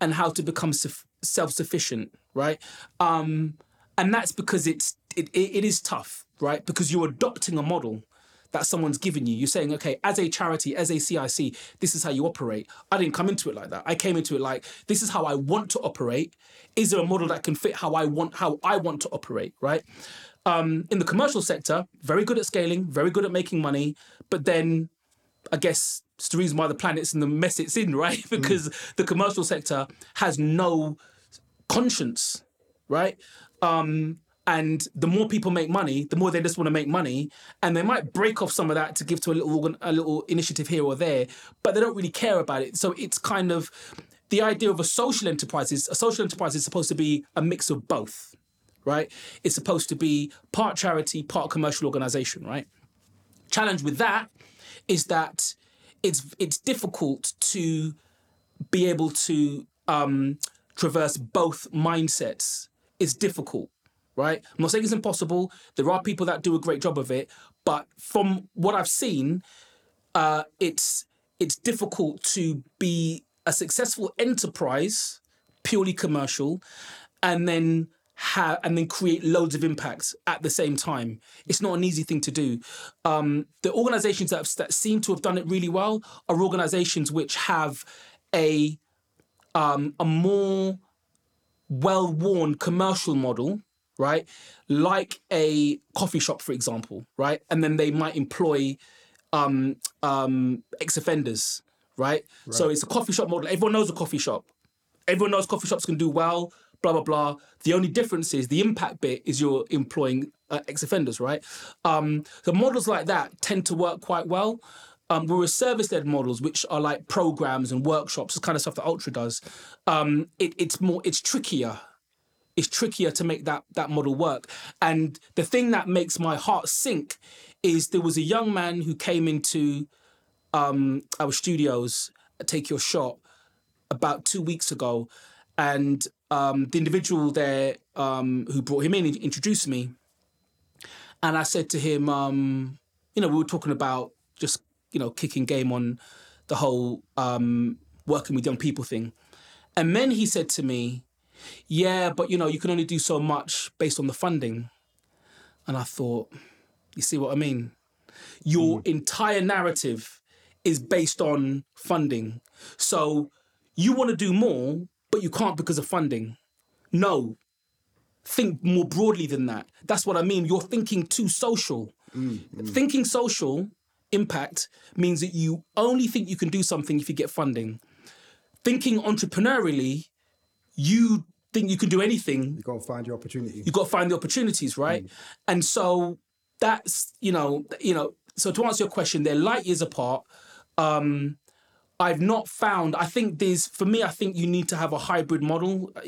and how to become suf- self-sufficient, right? Um, and that's because it's it, it, it is tough, right? Because you're adopting a model that someone's given you. You're saying, okay, as a charity, as a CIC, this is how you operate. I didn't come into it like that. I came into it like this is how I want to operate. Is there a model that can fit how I want how I want to operate, right? Um, in the commercial sector, very good at scaling, very good at making money, but then I guess it's the reason why the planet's in the mess it's in, right? because the commercial sector has no conscience, right? Um, and the more people make money, the more they just want to make money, and they might break off some of that to give to a little organ- a little initiative here or there, but they don't really care about it. So it's kind of the idea of a social enterprise is a social enterprise is supposed to be a mix of both, right? It's supposed to be part charity, part commercial organization, right? Challenge with that is that it's it's difficult to be able to um, traverse both mindsets. It's difficult, right? I'm not saying it's impossible. There are people that do a great job of it, but from what I've seen, uh, it's it's difficult to be a successful enterprise, purely commercial, and then have and then create loads of impacts at the same time. It's not an easy thing to do. Um, the organizations that, have, that seem to have done it really well are organizations which have a um, a more well-worn commercial model, right? Like a coffee shop, for example, right? And then they might employ um, um, ex-offenders, right? So it's a coffee shop model. Everyone knows a coffee shop. Everyone knows coffee shops can do well. Blah blah blah. The only difference is the impact bit is you're employing uh, ex-offenders, right? Um, so models like that tend to work quite well. Um, whereas service-led models, which are like programs and workshops, the kind of stuff that Ultra does, um, it, it's more it's trickier it's trickier to make that that model work. And the thing that makes my heart sink is there was a young man who came into um, our studios, Take Your Shot, about two weeks ago, and um, the individual there um, who brought him in introduced me, and I said to him, um, you know, we were talking about just you know kicking game on the whole um, working with young people thing, and then he said to me, yeah, but you know, you can only do so much based on the funding. And I thought, you see what I mean? Your entire narrative is based on funding. So you want to do more, but you can't because of funding. no. Think more broadly than that. That's what I mean. You're thinking too social. Thinking social impact means that you only think you can do something if you get funding. Thinking entrepreneurially, you think you can do anything You gotta find your opportunity. you got to find the opportunities, right? And so that's you know you know. So to answer your question, they're light years apart. Um, I've not found. I think there's for me. I think you need to have a hybrid model, uh,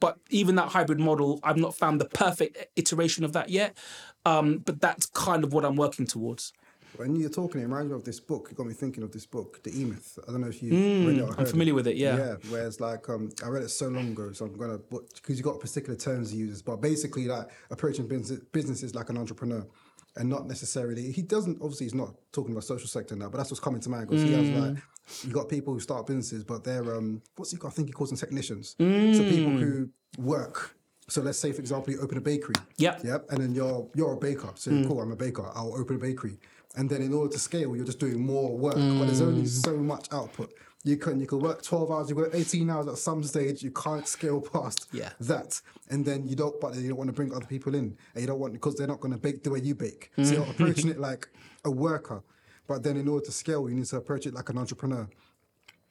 but even that hybrid model, I've not found the perfect iteration of that yet. Um, but that's kind of what I'm working towards. When you're talking, it reminds me of this book. It got me thinking of this book, The E Myth. I don't know if you read it or heard Mm, I'm familiar with it. Yeah. Yeah, whereas like um, I read it so long ago, so I'm gonna because you got particular terms he use, but basically like approaching business businesses like an entrepreneur, and not necessarily he doesn't obviously he's not talking about social sector now, but that's what's coming to mind because he has Mm. like you got people who start businesses, but they're um what's he got? I think he calls them technicians. Mm. So people who work. So let's say, for example, you open a bakery. Yep. Yep. And then you're you're a baker. So cool, I'm a baker. I'll open a bakery. And then in order to scale, you're just doing more work. But there's only so much output. You can you can work 12 hours, you work 18 hours at some stage, you can't scale past Yeah. that. And then you don't but you don't want to bring other people in. And you don't want because they're not gonna bake the way you bake. So you're mm. approaching it like a worker. But then in order to scale, you need to approach it like an entrepreneur.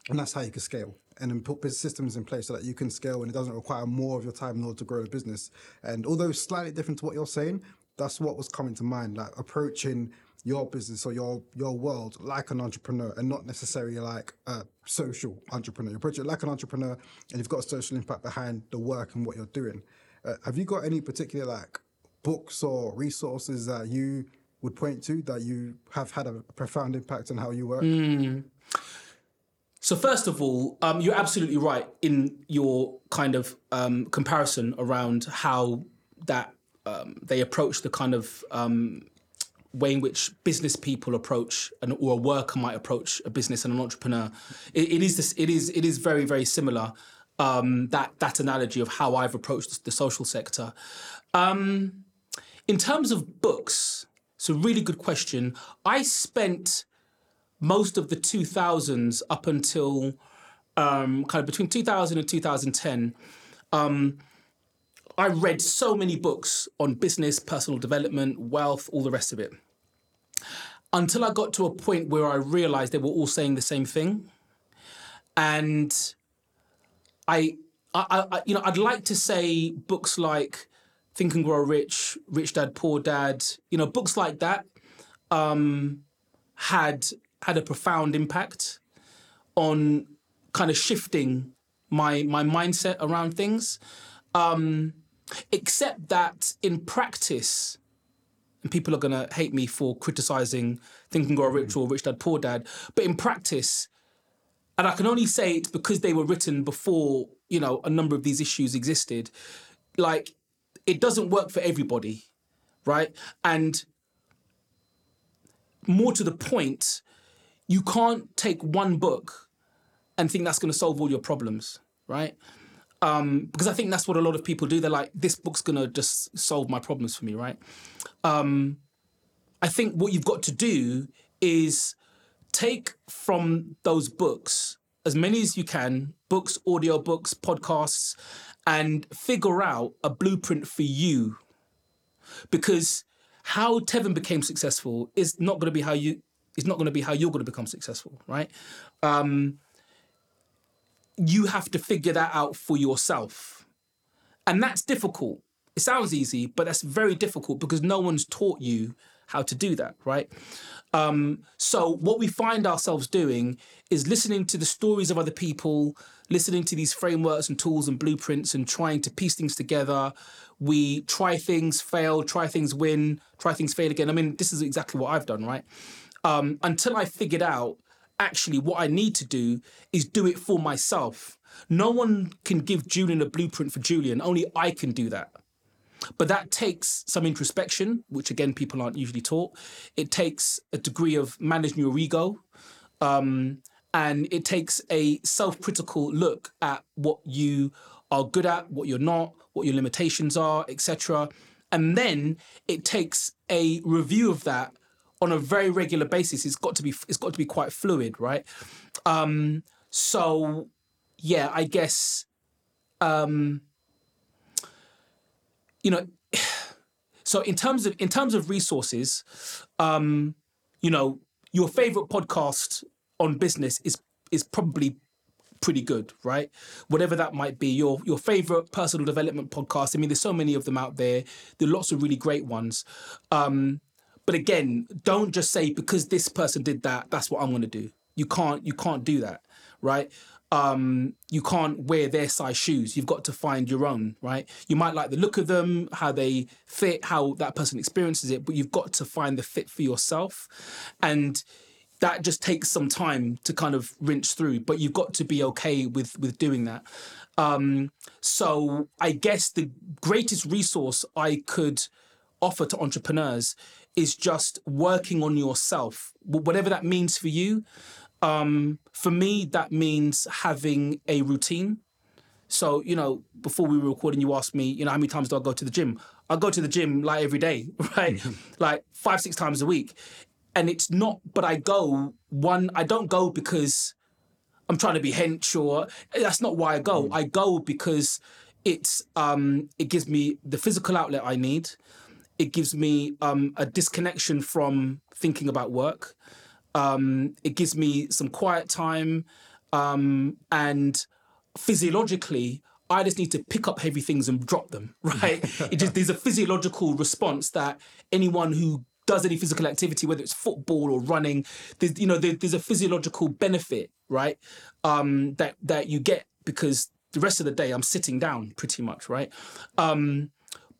And that's how you can scale. And then put systems in place so that you can scale and it doesn't require more of your time in order to grow the business. And although slightly different to what you're saying, that's what was coming to mind. Like approaching your business or your your world like an entrepreneur and not necessarily like a social entrepreneur. You approach it like an entrepreneur and you've got a social impact behind the work and what you're doing. Uh, have you got any particular like books or resources that you would point to that you have had a profound impact on how you work? So first of all, um, you're absolutely right in your kind of um, comparison around how that um, they approach the kind of um, way in which business people approach or a worker might approach a business and an entrepreneur. It, it is this. It is. It is very very similar. Um, that that analogy of how I've approached the social sector. Um, in terms of books, it's a really good question. I spent most of the 2000s up until um, kind of between 2000 and 2010, um, I read so many books on business, personal development, wealth, all the rest of it. Until I got to a point where I realized they were all saying the same thing. And I, I, I you know, I'd like to say books like Think and Grow Rich, Rich Dad, Poor Dad, you know, books like that um, had had a profound impact on kind of shifting my my mindset around things. Um, except that in practice, and people are gonna hate me for criticizing Think and Grow Rich mm. or Rich Dad Poor Dad, but in practice, and I can only say it's because they were written before you know a number of these issues existed. Like, it doesn't work for everybody, right? And more to the point, you can't take one book and think that's going to solve all your problems, right? Um, because I think that's what a lot of people do. They're like, this book's to just solve my problems for me, right? Um, I think what you've got to do is take from those books as many as you can books, audio books, podcasts and figure out a blueprint for you. Because how Tevin became successful is not going to be how you is not going to be how you're going to become successful, right? Um, you have to figure that out for yourself. And that's difficult. It sounds easy, but that's very difficult because no one's taught you how to do that, right? Um, so, what we find ourselves doing is listening to the stories of other people, listening to these frameworks and tools and blueprints, and trying to piece things together. We try things, fail, try things, win, try things, fail again. I mean, this is exactly what I've done, right? Um, until I figured out actually what I need to do is do it for myself. No one can give Julian a blueprint for Julian, only I can do that. But that takes some introspection, which again, people aren't usually taught. It takes a degree of managing your ego. Um, and it takes a self critical look at what you are good at, what you're not, what your limitations are, etc. And then it takes a review of that on a very regular basis. It's got to be it's got to be quite fluid, right? Um, so yeah, I guess um, you know, so in terms of in terms of resources, um, you know, your favorite podcast on business is is probably pretty good, right? Whatever that might be, your your favorite personal development podcast. I mean, there's so many of them out there. There are lots of really great ones. Um, but again, don't just say because this person did that, that's what I'm to do. You can't you can't do that, right? Um, you can't wear their size shoes. You've got to find your own, right? You might like the look of them, how they fit, how that person experiences it, but you've got to find the fit for yourself. And that just takes some time to kind of rinse through, but you've got to be okay with with doing that. Um, so I guess the greatest resource I could offer to entrepreneurs is just working on yourself, whatever that means for you. Um, for me, that means having a routine. So, you know, before we were recording, you asked me, you know, how many times do I go to the gym? I go to the gym like every day, right? like five, six times a week. And it's not, but I go one, I don't go because I'm trying to be hench or that's not why I go. Mm. I go because it's um it gives me the physical outlet I need. It gives me um a disconnection from thinking about work. Um, it gives me some quiet time, um, and physiologically, I just need to pick up heavy things and drop them. Right? it just there's a physiological response that anyone who does any physical activity, whether it's football or running, there's you know there, there's a physiological benefit, right? Um, that that you get because the rest of the day I'm sitting down pretty much, right? Um,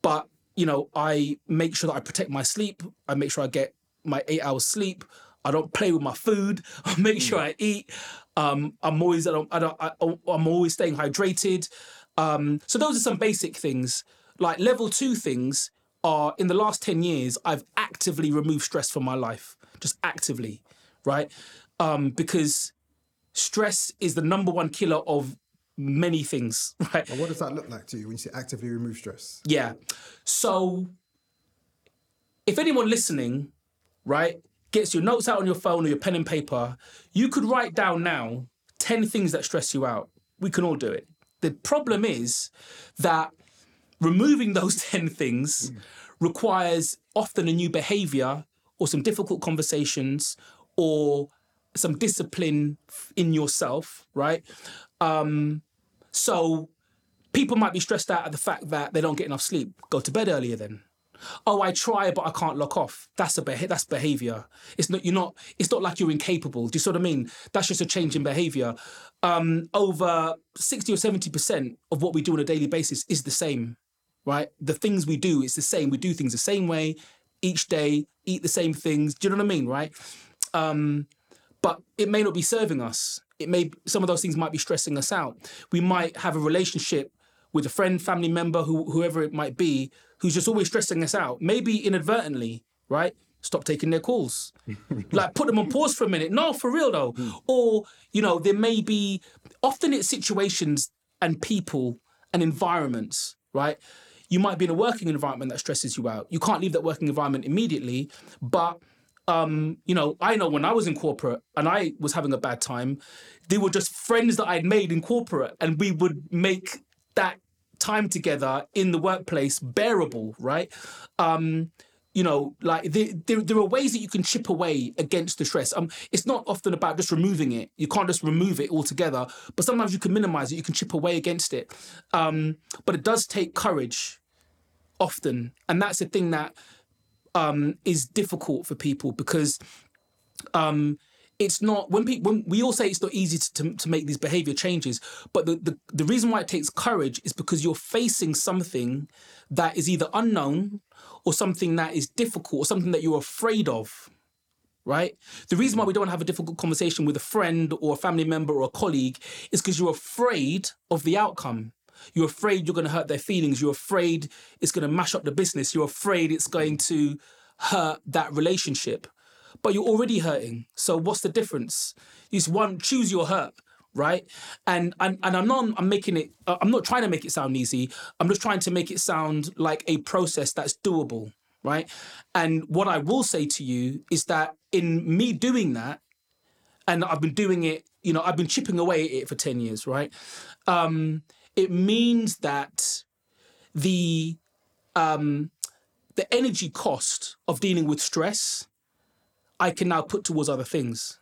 but you know I make sure that I protect my sleep. I make sure I get my eight hours sleep. I don't play with my food. I make sure I eat. Um, I'm always I don't, I don't, I, am always staying hydrated. Um, so those are some basic things. Like level two things are in the last ten years, I've actively removed stress from my life, just actively, right? Um, because stress is the number one killer of many things, right? And what does that look like to you when you say actively remove stress? Yeah. So if anyone listening, right, gets your notes out on your phone or your pen and paper, you could write down now 10 things that stress you out. We can all do it. The problem is that removing those 10 things mm. requires often a new behavior or some difficult conversations or some discipline in yourself, right? Um, so people might be stressed out at the fact that they don't get enough sleep. Go to bed earlier then. Oh i try but i can't lock off. That's a beha- that's behavior. It's not you're not it's not like you're incapable. Do you see what i mean? That's just a change in behavior. Um, over 60 or 70% of what we do on a daily basis is the same right? The things we do it's the same. We do things the same way each day eat the same things. Do you know what i mean right? Um, but it may not be serving us it may some of those things might be stressing us out we might have a relationship with a friend family member who, whoever it might be who's just always stressing us out, maybe inadvertently, right? Stop taking their calls. like put them on pause for a minute. No, for real though. Mm. Or, you know, there may be often it's situations and people and environments, right? You might be in a working environment that stresses you out. You can't leave that working environment immediately, but um, you know, I know when I was in corporate and I was having a bad time, they were just friends that I'd made in corporate, and we would make that time together in the workplace bearable, right? Um, you know, like there, there, there, are ways that you can chip away against the stress. Um, it's not often about just removing it. You can't just remove it altogether, but sometimes you can minimize it. You can chip away against it. Um, but it does take courage, often, and that's the thing that um, is difficult for people because um, it's not when people when we all say it's not easy to, to, to make these behavior changes but the, the the reason why it takes courage is because you're facing something that is either unknown or something that is difficult or something that you're afraid of right? The reason why we don't have a difficult conversation with a friend or a family member or a colleague is because you're afraid of the outcome you're afraid you're going to hurt their feelings you're afraid it's going to mash up the business you're afraid it's going to hurt that relationship but you're already hurting. So what's the difference? It's one choose your hurt, right? And and and I'm not I'm making it uh, I'm not trying to make it sound easy. I'm just trying to make it sound like a process that's doable, right? And what I will say to you is that in me doing that, and I've been doing it, you know, I've been chipping away at it for 10 years, right? Um, it means that the um, the energy cost of dealing with stress, I can now put towards other things.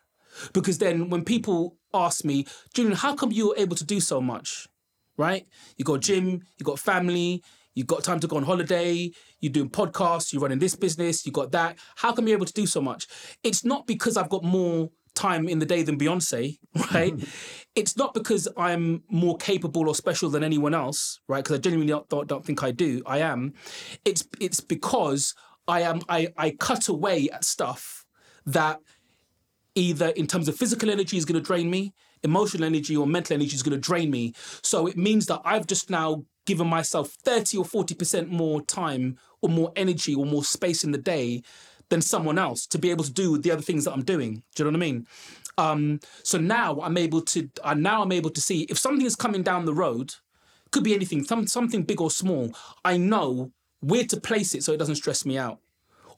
Because then when people ask me, Julian, how come you're able to do so much? Right? You got gym, you got family, you got time to go on holiday, you're doing podcasts, you're running this business, you got that. How come you're able to do so much? It's not because I've got more time in the day than Beyonce, right? it's not because I'm more capable or special than anyone else, right? Because I genuinely don't, don't, don't think I do. I am. It's it's because I am I I cut away at stuff that either in terms of physical energy is going to drain me, emotional energy or mental energy is going to drain me. So it means that I've just now given myself 30 or 40% more time or more energy or more space in the day than someone else to be able to do the other things that I'm doing. Do you know what I mean? Um, so now I'm able to uh, now I'm able to see if something is coming down the road, could be anything, some, something big or small. I know where to place it so it doesn't stress me out,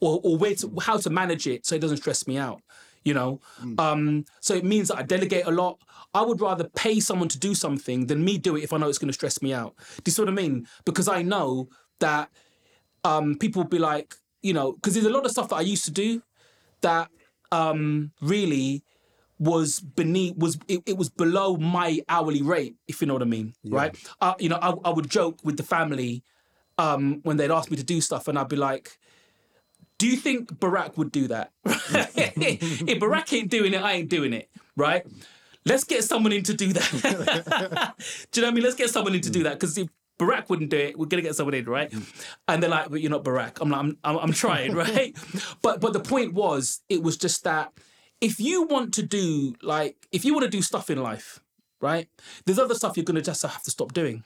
or or where to how to manage it so it doesn't stress me out you know um, so it means that i delegate a lot i would rather pay someone to do something than me do it if i know it's going to stress me out do you see what i mean because i know that um, people will be like you know because there's a lot of stuff that i used to do that um, really was beneath was it, it was below my hourly rate if you know what i mean right uh, you know I, I would joke with the family um, when they'd ask me to do stuff and i'd be like do you think Barack would do that? if Barack ain't doing it, I ain't doing it, right? Let's get someone in to do that. do you know what I mean? Let's get someone in to do that because if Barack wouldn't do it, we're gonna get someone in, right? And they're like, "But you're not Barack." I'm like, "I'm, I'm, I'm trying, right?" but but the point was, it was just that if you want to do like if you want to do stuff in life, right? There's other stuff you're gonna just have to stop doing.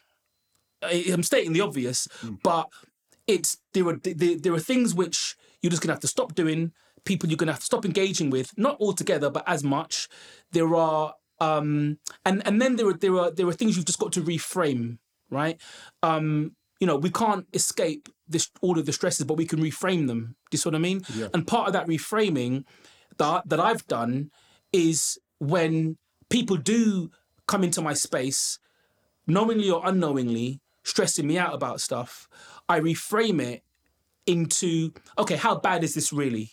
I'm stating the obvious, but it's there are there, there are things which you're just gonna have to stop doing. People you're gonna have to stop engaging with, not altogether, but as much. There are um and and then there are there are there are things you've just got to reframe, right? Um, you know, we can't escape this all of the stresses, but we can reframe them. Do you see what I mean? And part of that reframing that that I've done is when people do come into my space, knowingly or unknowingly, stressing me out about stuff, I reframe it into okay, how bad is this really?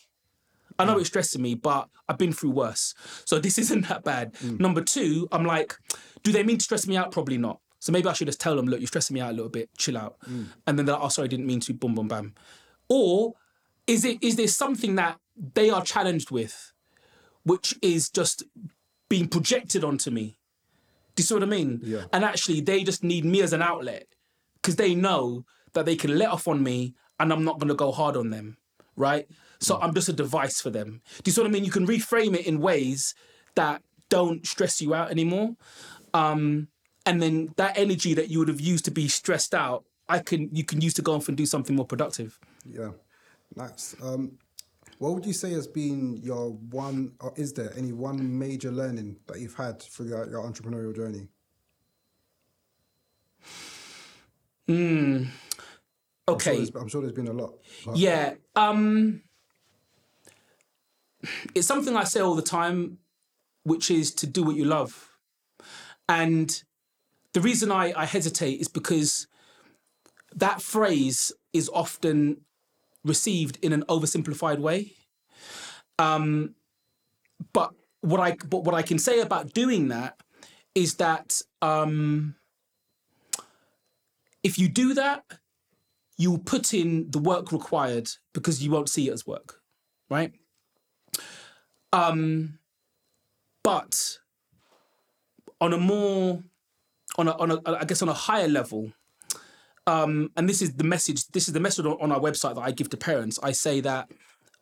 I know it's stressing me, but I've been through worse. So this isn't that bad. Number two, I'm like, do they mean to stress me out? Probably not. So maybe I should just tell them, look, you're stressing me out a little bit, chill out. And then they're like, oh, sorry, I didn't mean to, boom, boom, bam. Or is it is there something that they are challenged with, which is just being projected onto me? Do you see what I mean? Yeah. And actually, they just need me as an outlet because they know that they can let off on me and I'm not going to go hard on them, right? So I'm just a device for them. Do you see what I mean? You can reframe it in ways that don't stress you out anymore. Um, and then that energy that you would have used to be stressed out, I can you can use to go off and do something more productive. Yeah, nice. Um, what would you say has been your one, or is there any one major learning that you've had through your, entrepreneurial journey? I'm sure, Okay. there's, I'm sure there's been a lot. but- Yeah. Um it's something I say all the time, which is to do what you love. And the reason I, I hesitate is because that phrase is often received in an oversimplified way. Um, but what I but what I can say about doing that is that um, if you do that, you will put in the work required because you won't see it as work, right? Um, but on a more, on a, on a, I guess on a higher level, um, and this is the message. This is the message on on our website that I give to parents. I say that,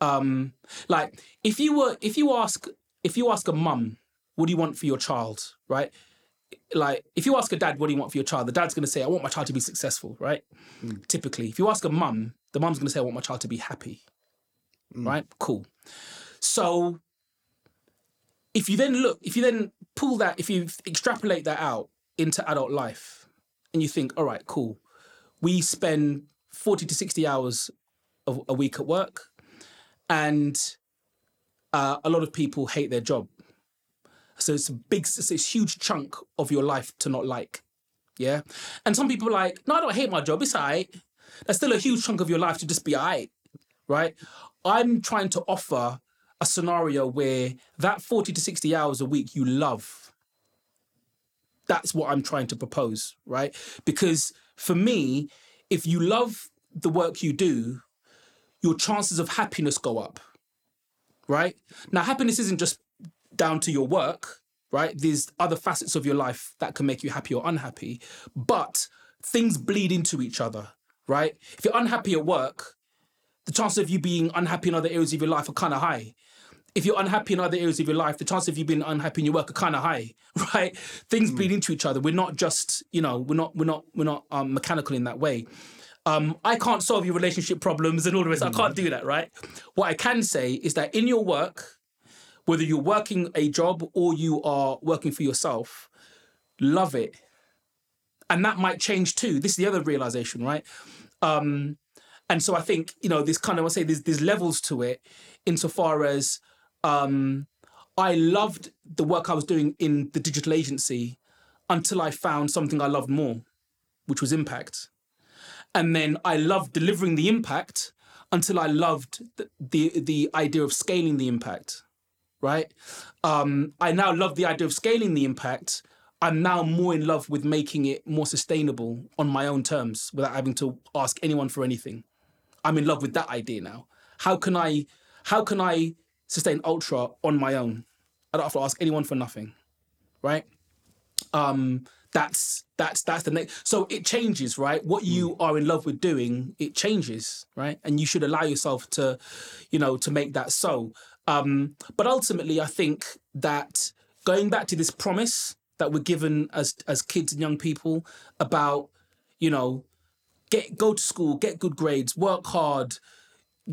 um, like, if you were, if you ask, if you ask a mum, what do you want for your child, right? like if you ask a dad what do you want for your child? the dad's going to say i want my child to be successful right? Typically. If you ask a mum the mum's going to say i want my child to be happy right? Cool. So if you then look if you then pull that if you extrapolate that out into adult life and you think all right cool we spend 40 to 60 hours a, a week at work and uh, a lot of people hate their job so it's a big, it's a huge chunk of your life to not like. Yeah. And some people are like, no, I don't hate my job. It's all right. That's still a huge chunk of your life to just be alright, right? I'm trying to offer a scenario where that 40 to 60 hours a week you love. That's what I'm trying to propose, right? Because for me, if you love the work you do, your chances of happiness go up, right? Now, happiness isn't just down to your work, right? There's other facets of your life that can make you happy or unhappy, but things bleed into each other, right? If you're unhappy at work, the chances of you being unhappy in other areas of your life are kind of high. If you're unhappy in other areas of your life, the chances of you being unhappy in your work are kind of high, right? Things bleed into each other. We're not just, you know, we're not, we're not, we're not um, mechanical in that way. Um, I can't solve your relationship problems and all the rest. I can't do that, right? What I can say is that in your work, whether you're working a job or you are working for yourself, love it. And that might change too. This is the other realization, right? Um, and so I think, you know, this kind of, I say there's, there's levels to it insofar as um, I loved the work I was doing in the digital agency until I found something I loved more, which was impact. And then I loved delivering the impact until I loved the, the, the idea of scaling the impact, right? Um, I now love the idea of scaling the impact. I'm now more in love with making it more sustainable on my own terms without having to ask anyone for anything. I'm in love with that idea now. How can I how can I sustain ultra on my own? I don't have to ask anyone for nothing. Right? Um that's that's that's the next so it changes right what you mm. are in love with doing it changes right and you should allow yourself to you know to make that so um but ultimately i think that going back to this promise that we're given as as kids and young people about you know get go to school, get good grades, work hard,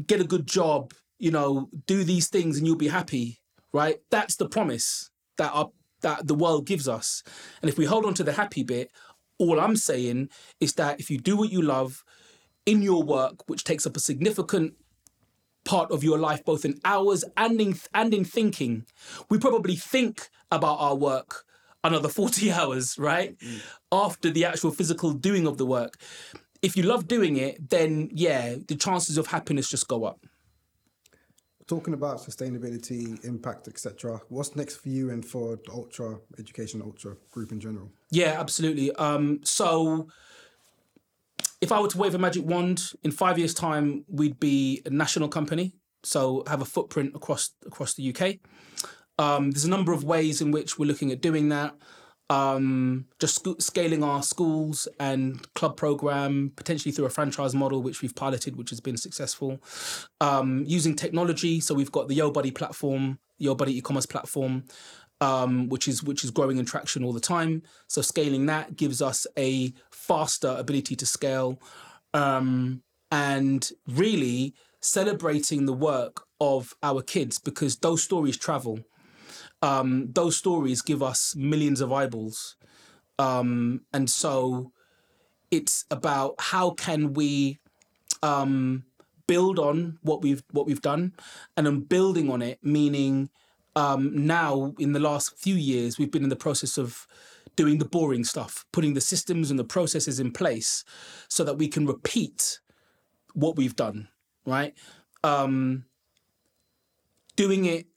get a good job, you know, do these things and you'll be happy, right? That's the promise that our, that the world gives us. And if we hold on to the happy bit, all I'm saying is that if you do what you love in your work, which takes up a significant part of your life, both in hours and in and in thinking, we probably think about our work another 40 hours, right? Mm. After the actual physical doing of the work if you love doing it, then yeah, the chances of happiness just go up. Talking about sustainability, impact, etc. What's next for you and for the Ultra Education Ultra group in general? Yeah, absolutely. Um, so, if I were to wave a magic wand, in five years' time, we'd be a national company. So, have a footprint across across the UK. Um, there's a number of ways in which we're looking at doing that um, just sc- scaling our schools and club program potentially through a franchise model which we've piloted which has been successful. Um, using technology so we've got the YoBuddi platform YoBuddi e-commerce platform um, which is which is growing in traction all the time. So scaling that gives us a faster ability to scale um, and really celebrating the work of our kids because those stories travel um, those stories give us millions of eyeballs. Um, and so it's about how can we um, build on what we've what we've done, and I'm building on it, meaning um, now in the last few years we've been in the process of doing the boring stuff, putting the systems and the processes in place so that we can repeat what we've done, right? Um, doing it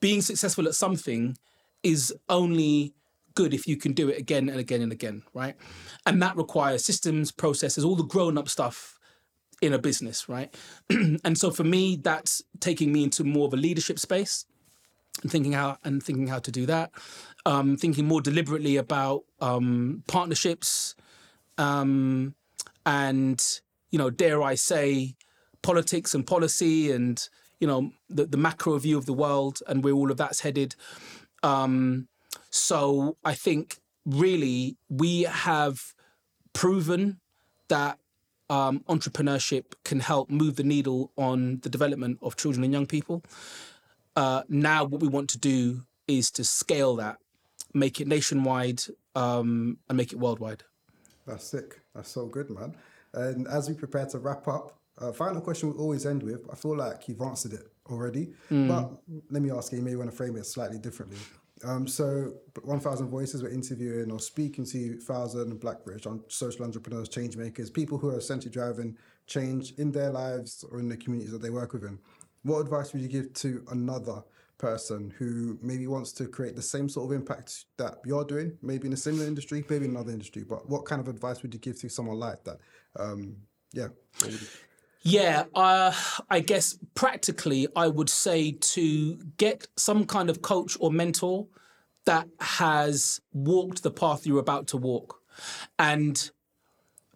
being successful at something is only good if you can do it again and again and again, right? And that requires systems, processes, all the grown up stuff in a business, right? and so for me, that's taking me into more of a leadership space and thinking how and thinking how to do that. Um, thinking more deliberately about um, partnerships um, and you know, dare I say, politics and policy and you know the, the macro view of the world and where all of that's headed. Um, so I think really we have proven that um, entrepreneurship can help move the needle on the development of children and young people. Uh, now, what we want to do is to scale that, make it nationwide, um, and make it worldwide. That's sick. That's so good, man. And as we prepare to wrap up, uh, final question we always end with. I feel like you've answered it already, mm. but let me ask you. You may want to frame it slightly differently. Um, so, 1,000 Voices, we're interviewing or speaking to 1,000 Black British on social entrepreneurs, change makers, people who are essentially driving change in their lives or in the communities that they work within. What advice would you give to another person who maybe wants to create the same sort of impact that you're doing, maybe in a similar industry, maybe in another industry, but what kind of advice would you give to someone like that? Um, yeah. Yeah, uh, I guess practically, I would say to get some kind of coach or mentor that has walked the path you're about to walk. And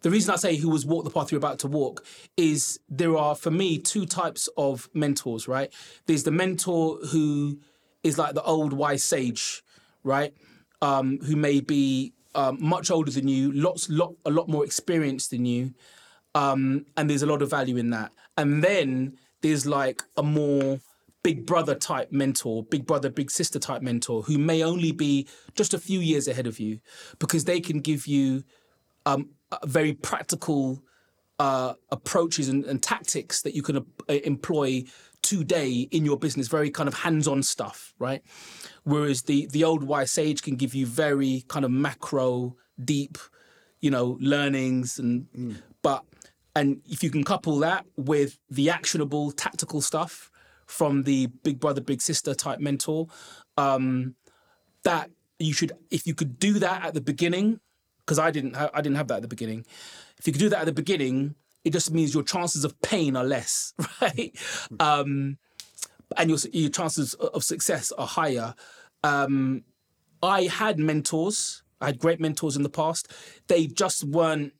the reason I say who has walked the path you're about to walk is there are, for me, two types of mentors, right? There's the mentor who is like the old wise sage, right? Um, who may be um, much older than you, lots, lot, a lot more experienced than you, um, and there's a lot of value in that. And then there's like a more big brother type mentor, big brother, big sister type mentor who may only be just a few years ahead of you because they can give you um, very practical uh, approaches and, and tactics that you can uh, employ today in your business, very kind of hands-on stuff, right? Whereas the the old wise sage can give you very kind of macro, deep, you know, learnings and but and if you can couple that with the actionable tactical stuff from the big brother big sister type mentor um that you should if you could do that at the beginning because I didn't ha- I didn't have that at the beginning. If you could do that at the beginning it just means your chances of pain are less right? Um and your your chances of success are higher. Um I had mentors I had great mentors in the past. They just weren't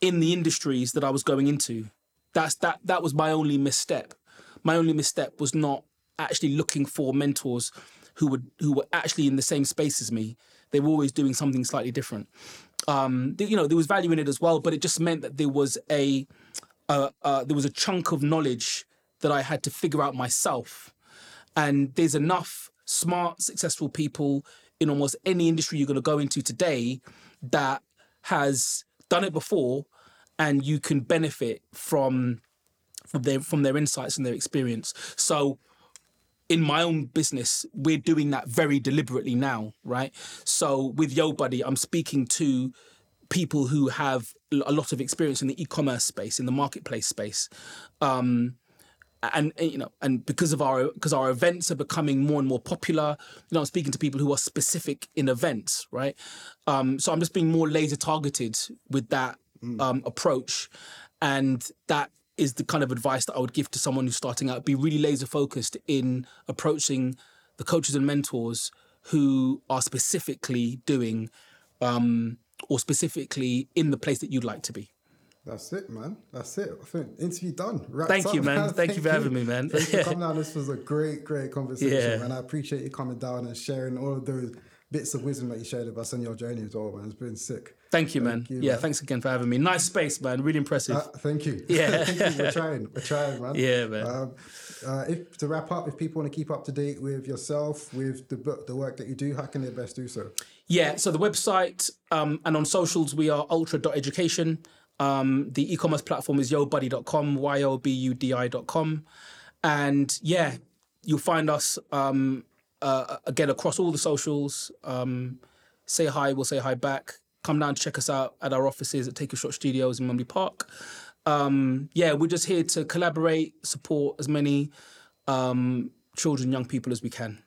in the industries that I was going into. That's that that was my only misstep. My only misstep was not actually looking for mentors who would who were actually in the same space as me. They were always doing something slightly different. Um, you know, there was value in it as well, but it just meant that there was a uh, uh, there was a chunk of knowledge that I had to figure out myself. And there's enough smart, successful people in almost any industry you're going to go into today that has done it before, and you can benefit from from their from their insights and their experience. So in my own business, we're doing that very deliberately now, right? So with YoBuddi, I'm speaking to people who have a lot of experience in the e-commerce space, in the marketplace space. Um, and and, you know, and because of our because our events are becoming more and more popular, you know, I'm speaking to people who are specific in events, right? Um, so I'm just being more laser targeted with that um, approach, and that is the kind of advice that I would give to someone who's starting out. Be really laser focused in approaching the coaches and mentors who are specifically doing um, or specifically in the place that you'd like to be. That's it, man. That's it. I think interview done. Wrapped Thank up, you, man. Thank you for having me, man. Thanks for coming down. This was a great, great conversation, Yeah. man. I appreciate you coming down and sharing all of those bits of wisdom that you shared with us on your journey as well, man. It's been sick. Thank you, man. you, yeah, man. thanks again for having me. Nice space, man. Really impressive. Uh, thank you. Yeah. thank you. We're trying. We're trying, man. Yeah, man. Um, uh, if to wrap up, if people want to keep up to date with yourself, with the book, the work that you do, how can they best do so? Yeah, so the website um, and on socials, we are ultra.education. Um, the e-commerce platform is yobuddi.com, Y-O-B-U-D-I.com. And yeah, you'll find us um, uh, again across all the socials. Um, say hi, we'll say hi back. Come down to check us out at our offices at Take a Shot Studios in Mumley Park. Um, yeah, we're just here to collaborate, support as many um, children, young people as we can.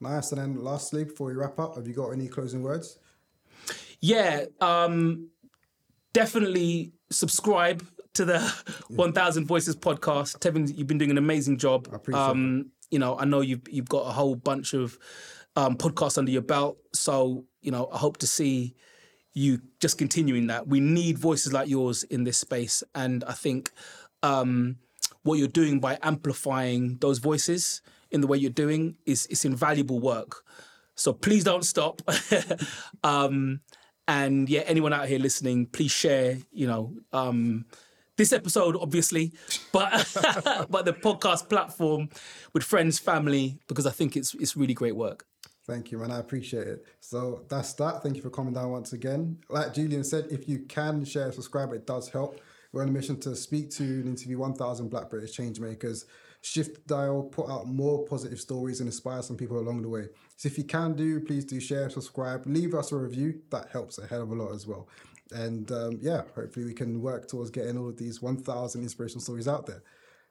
Nice. And then lastly, before we wrap up, have you got any closing words? Yeah, um, definitely subscribe to the 1000 Voices podcast. Tevin, you've been doing an amazing job. I appreciate um, You know, I know you've you've got a whole bunch of um, podcasts under your belt. So, you know, I hope to see you just continuing that. We need voices like yours in this space. And I think um, what you're doing by amplifying those voices in the way you're doing is it's invaluable work. So please don't stop. um, and yeah, anyone out here listening, please share. You know, um, this episode obviously, but but the podcast platform with friends, family, because I think it's it's really great work. Thank you, man. I appreciate it. So that's that. Thank you for coming down once again. Like Julian said, if you can share, subscribe, it does help. We're on a mission to speak to and interview 1,000 Black British change makers, shift the dial, put out more positive stories, and inspire some people along the way. So if you can do, please do share, subscribe, leave us a review. That helps a hell of a lot as well. And um, yeah, hopefully we can work towards getting all of these 1,000 inspirational stories out there.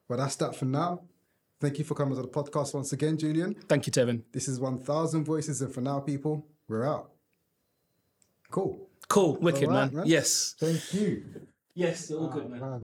But that's that for now. Thank you for coming to the podcast once again, Julian. Thank you, Tevin. This is 1,000 Voices, and for now, people, we're out. Cool. Cool, wicked, right, man. man. Yes. Thank you. Yes, all good, man. Man.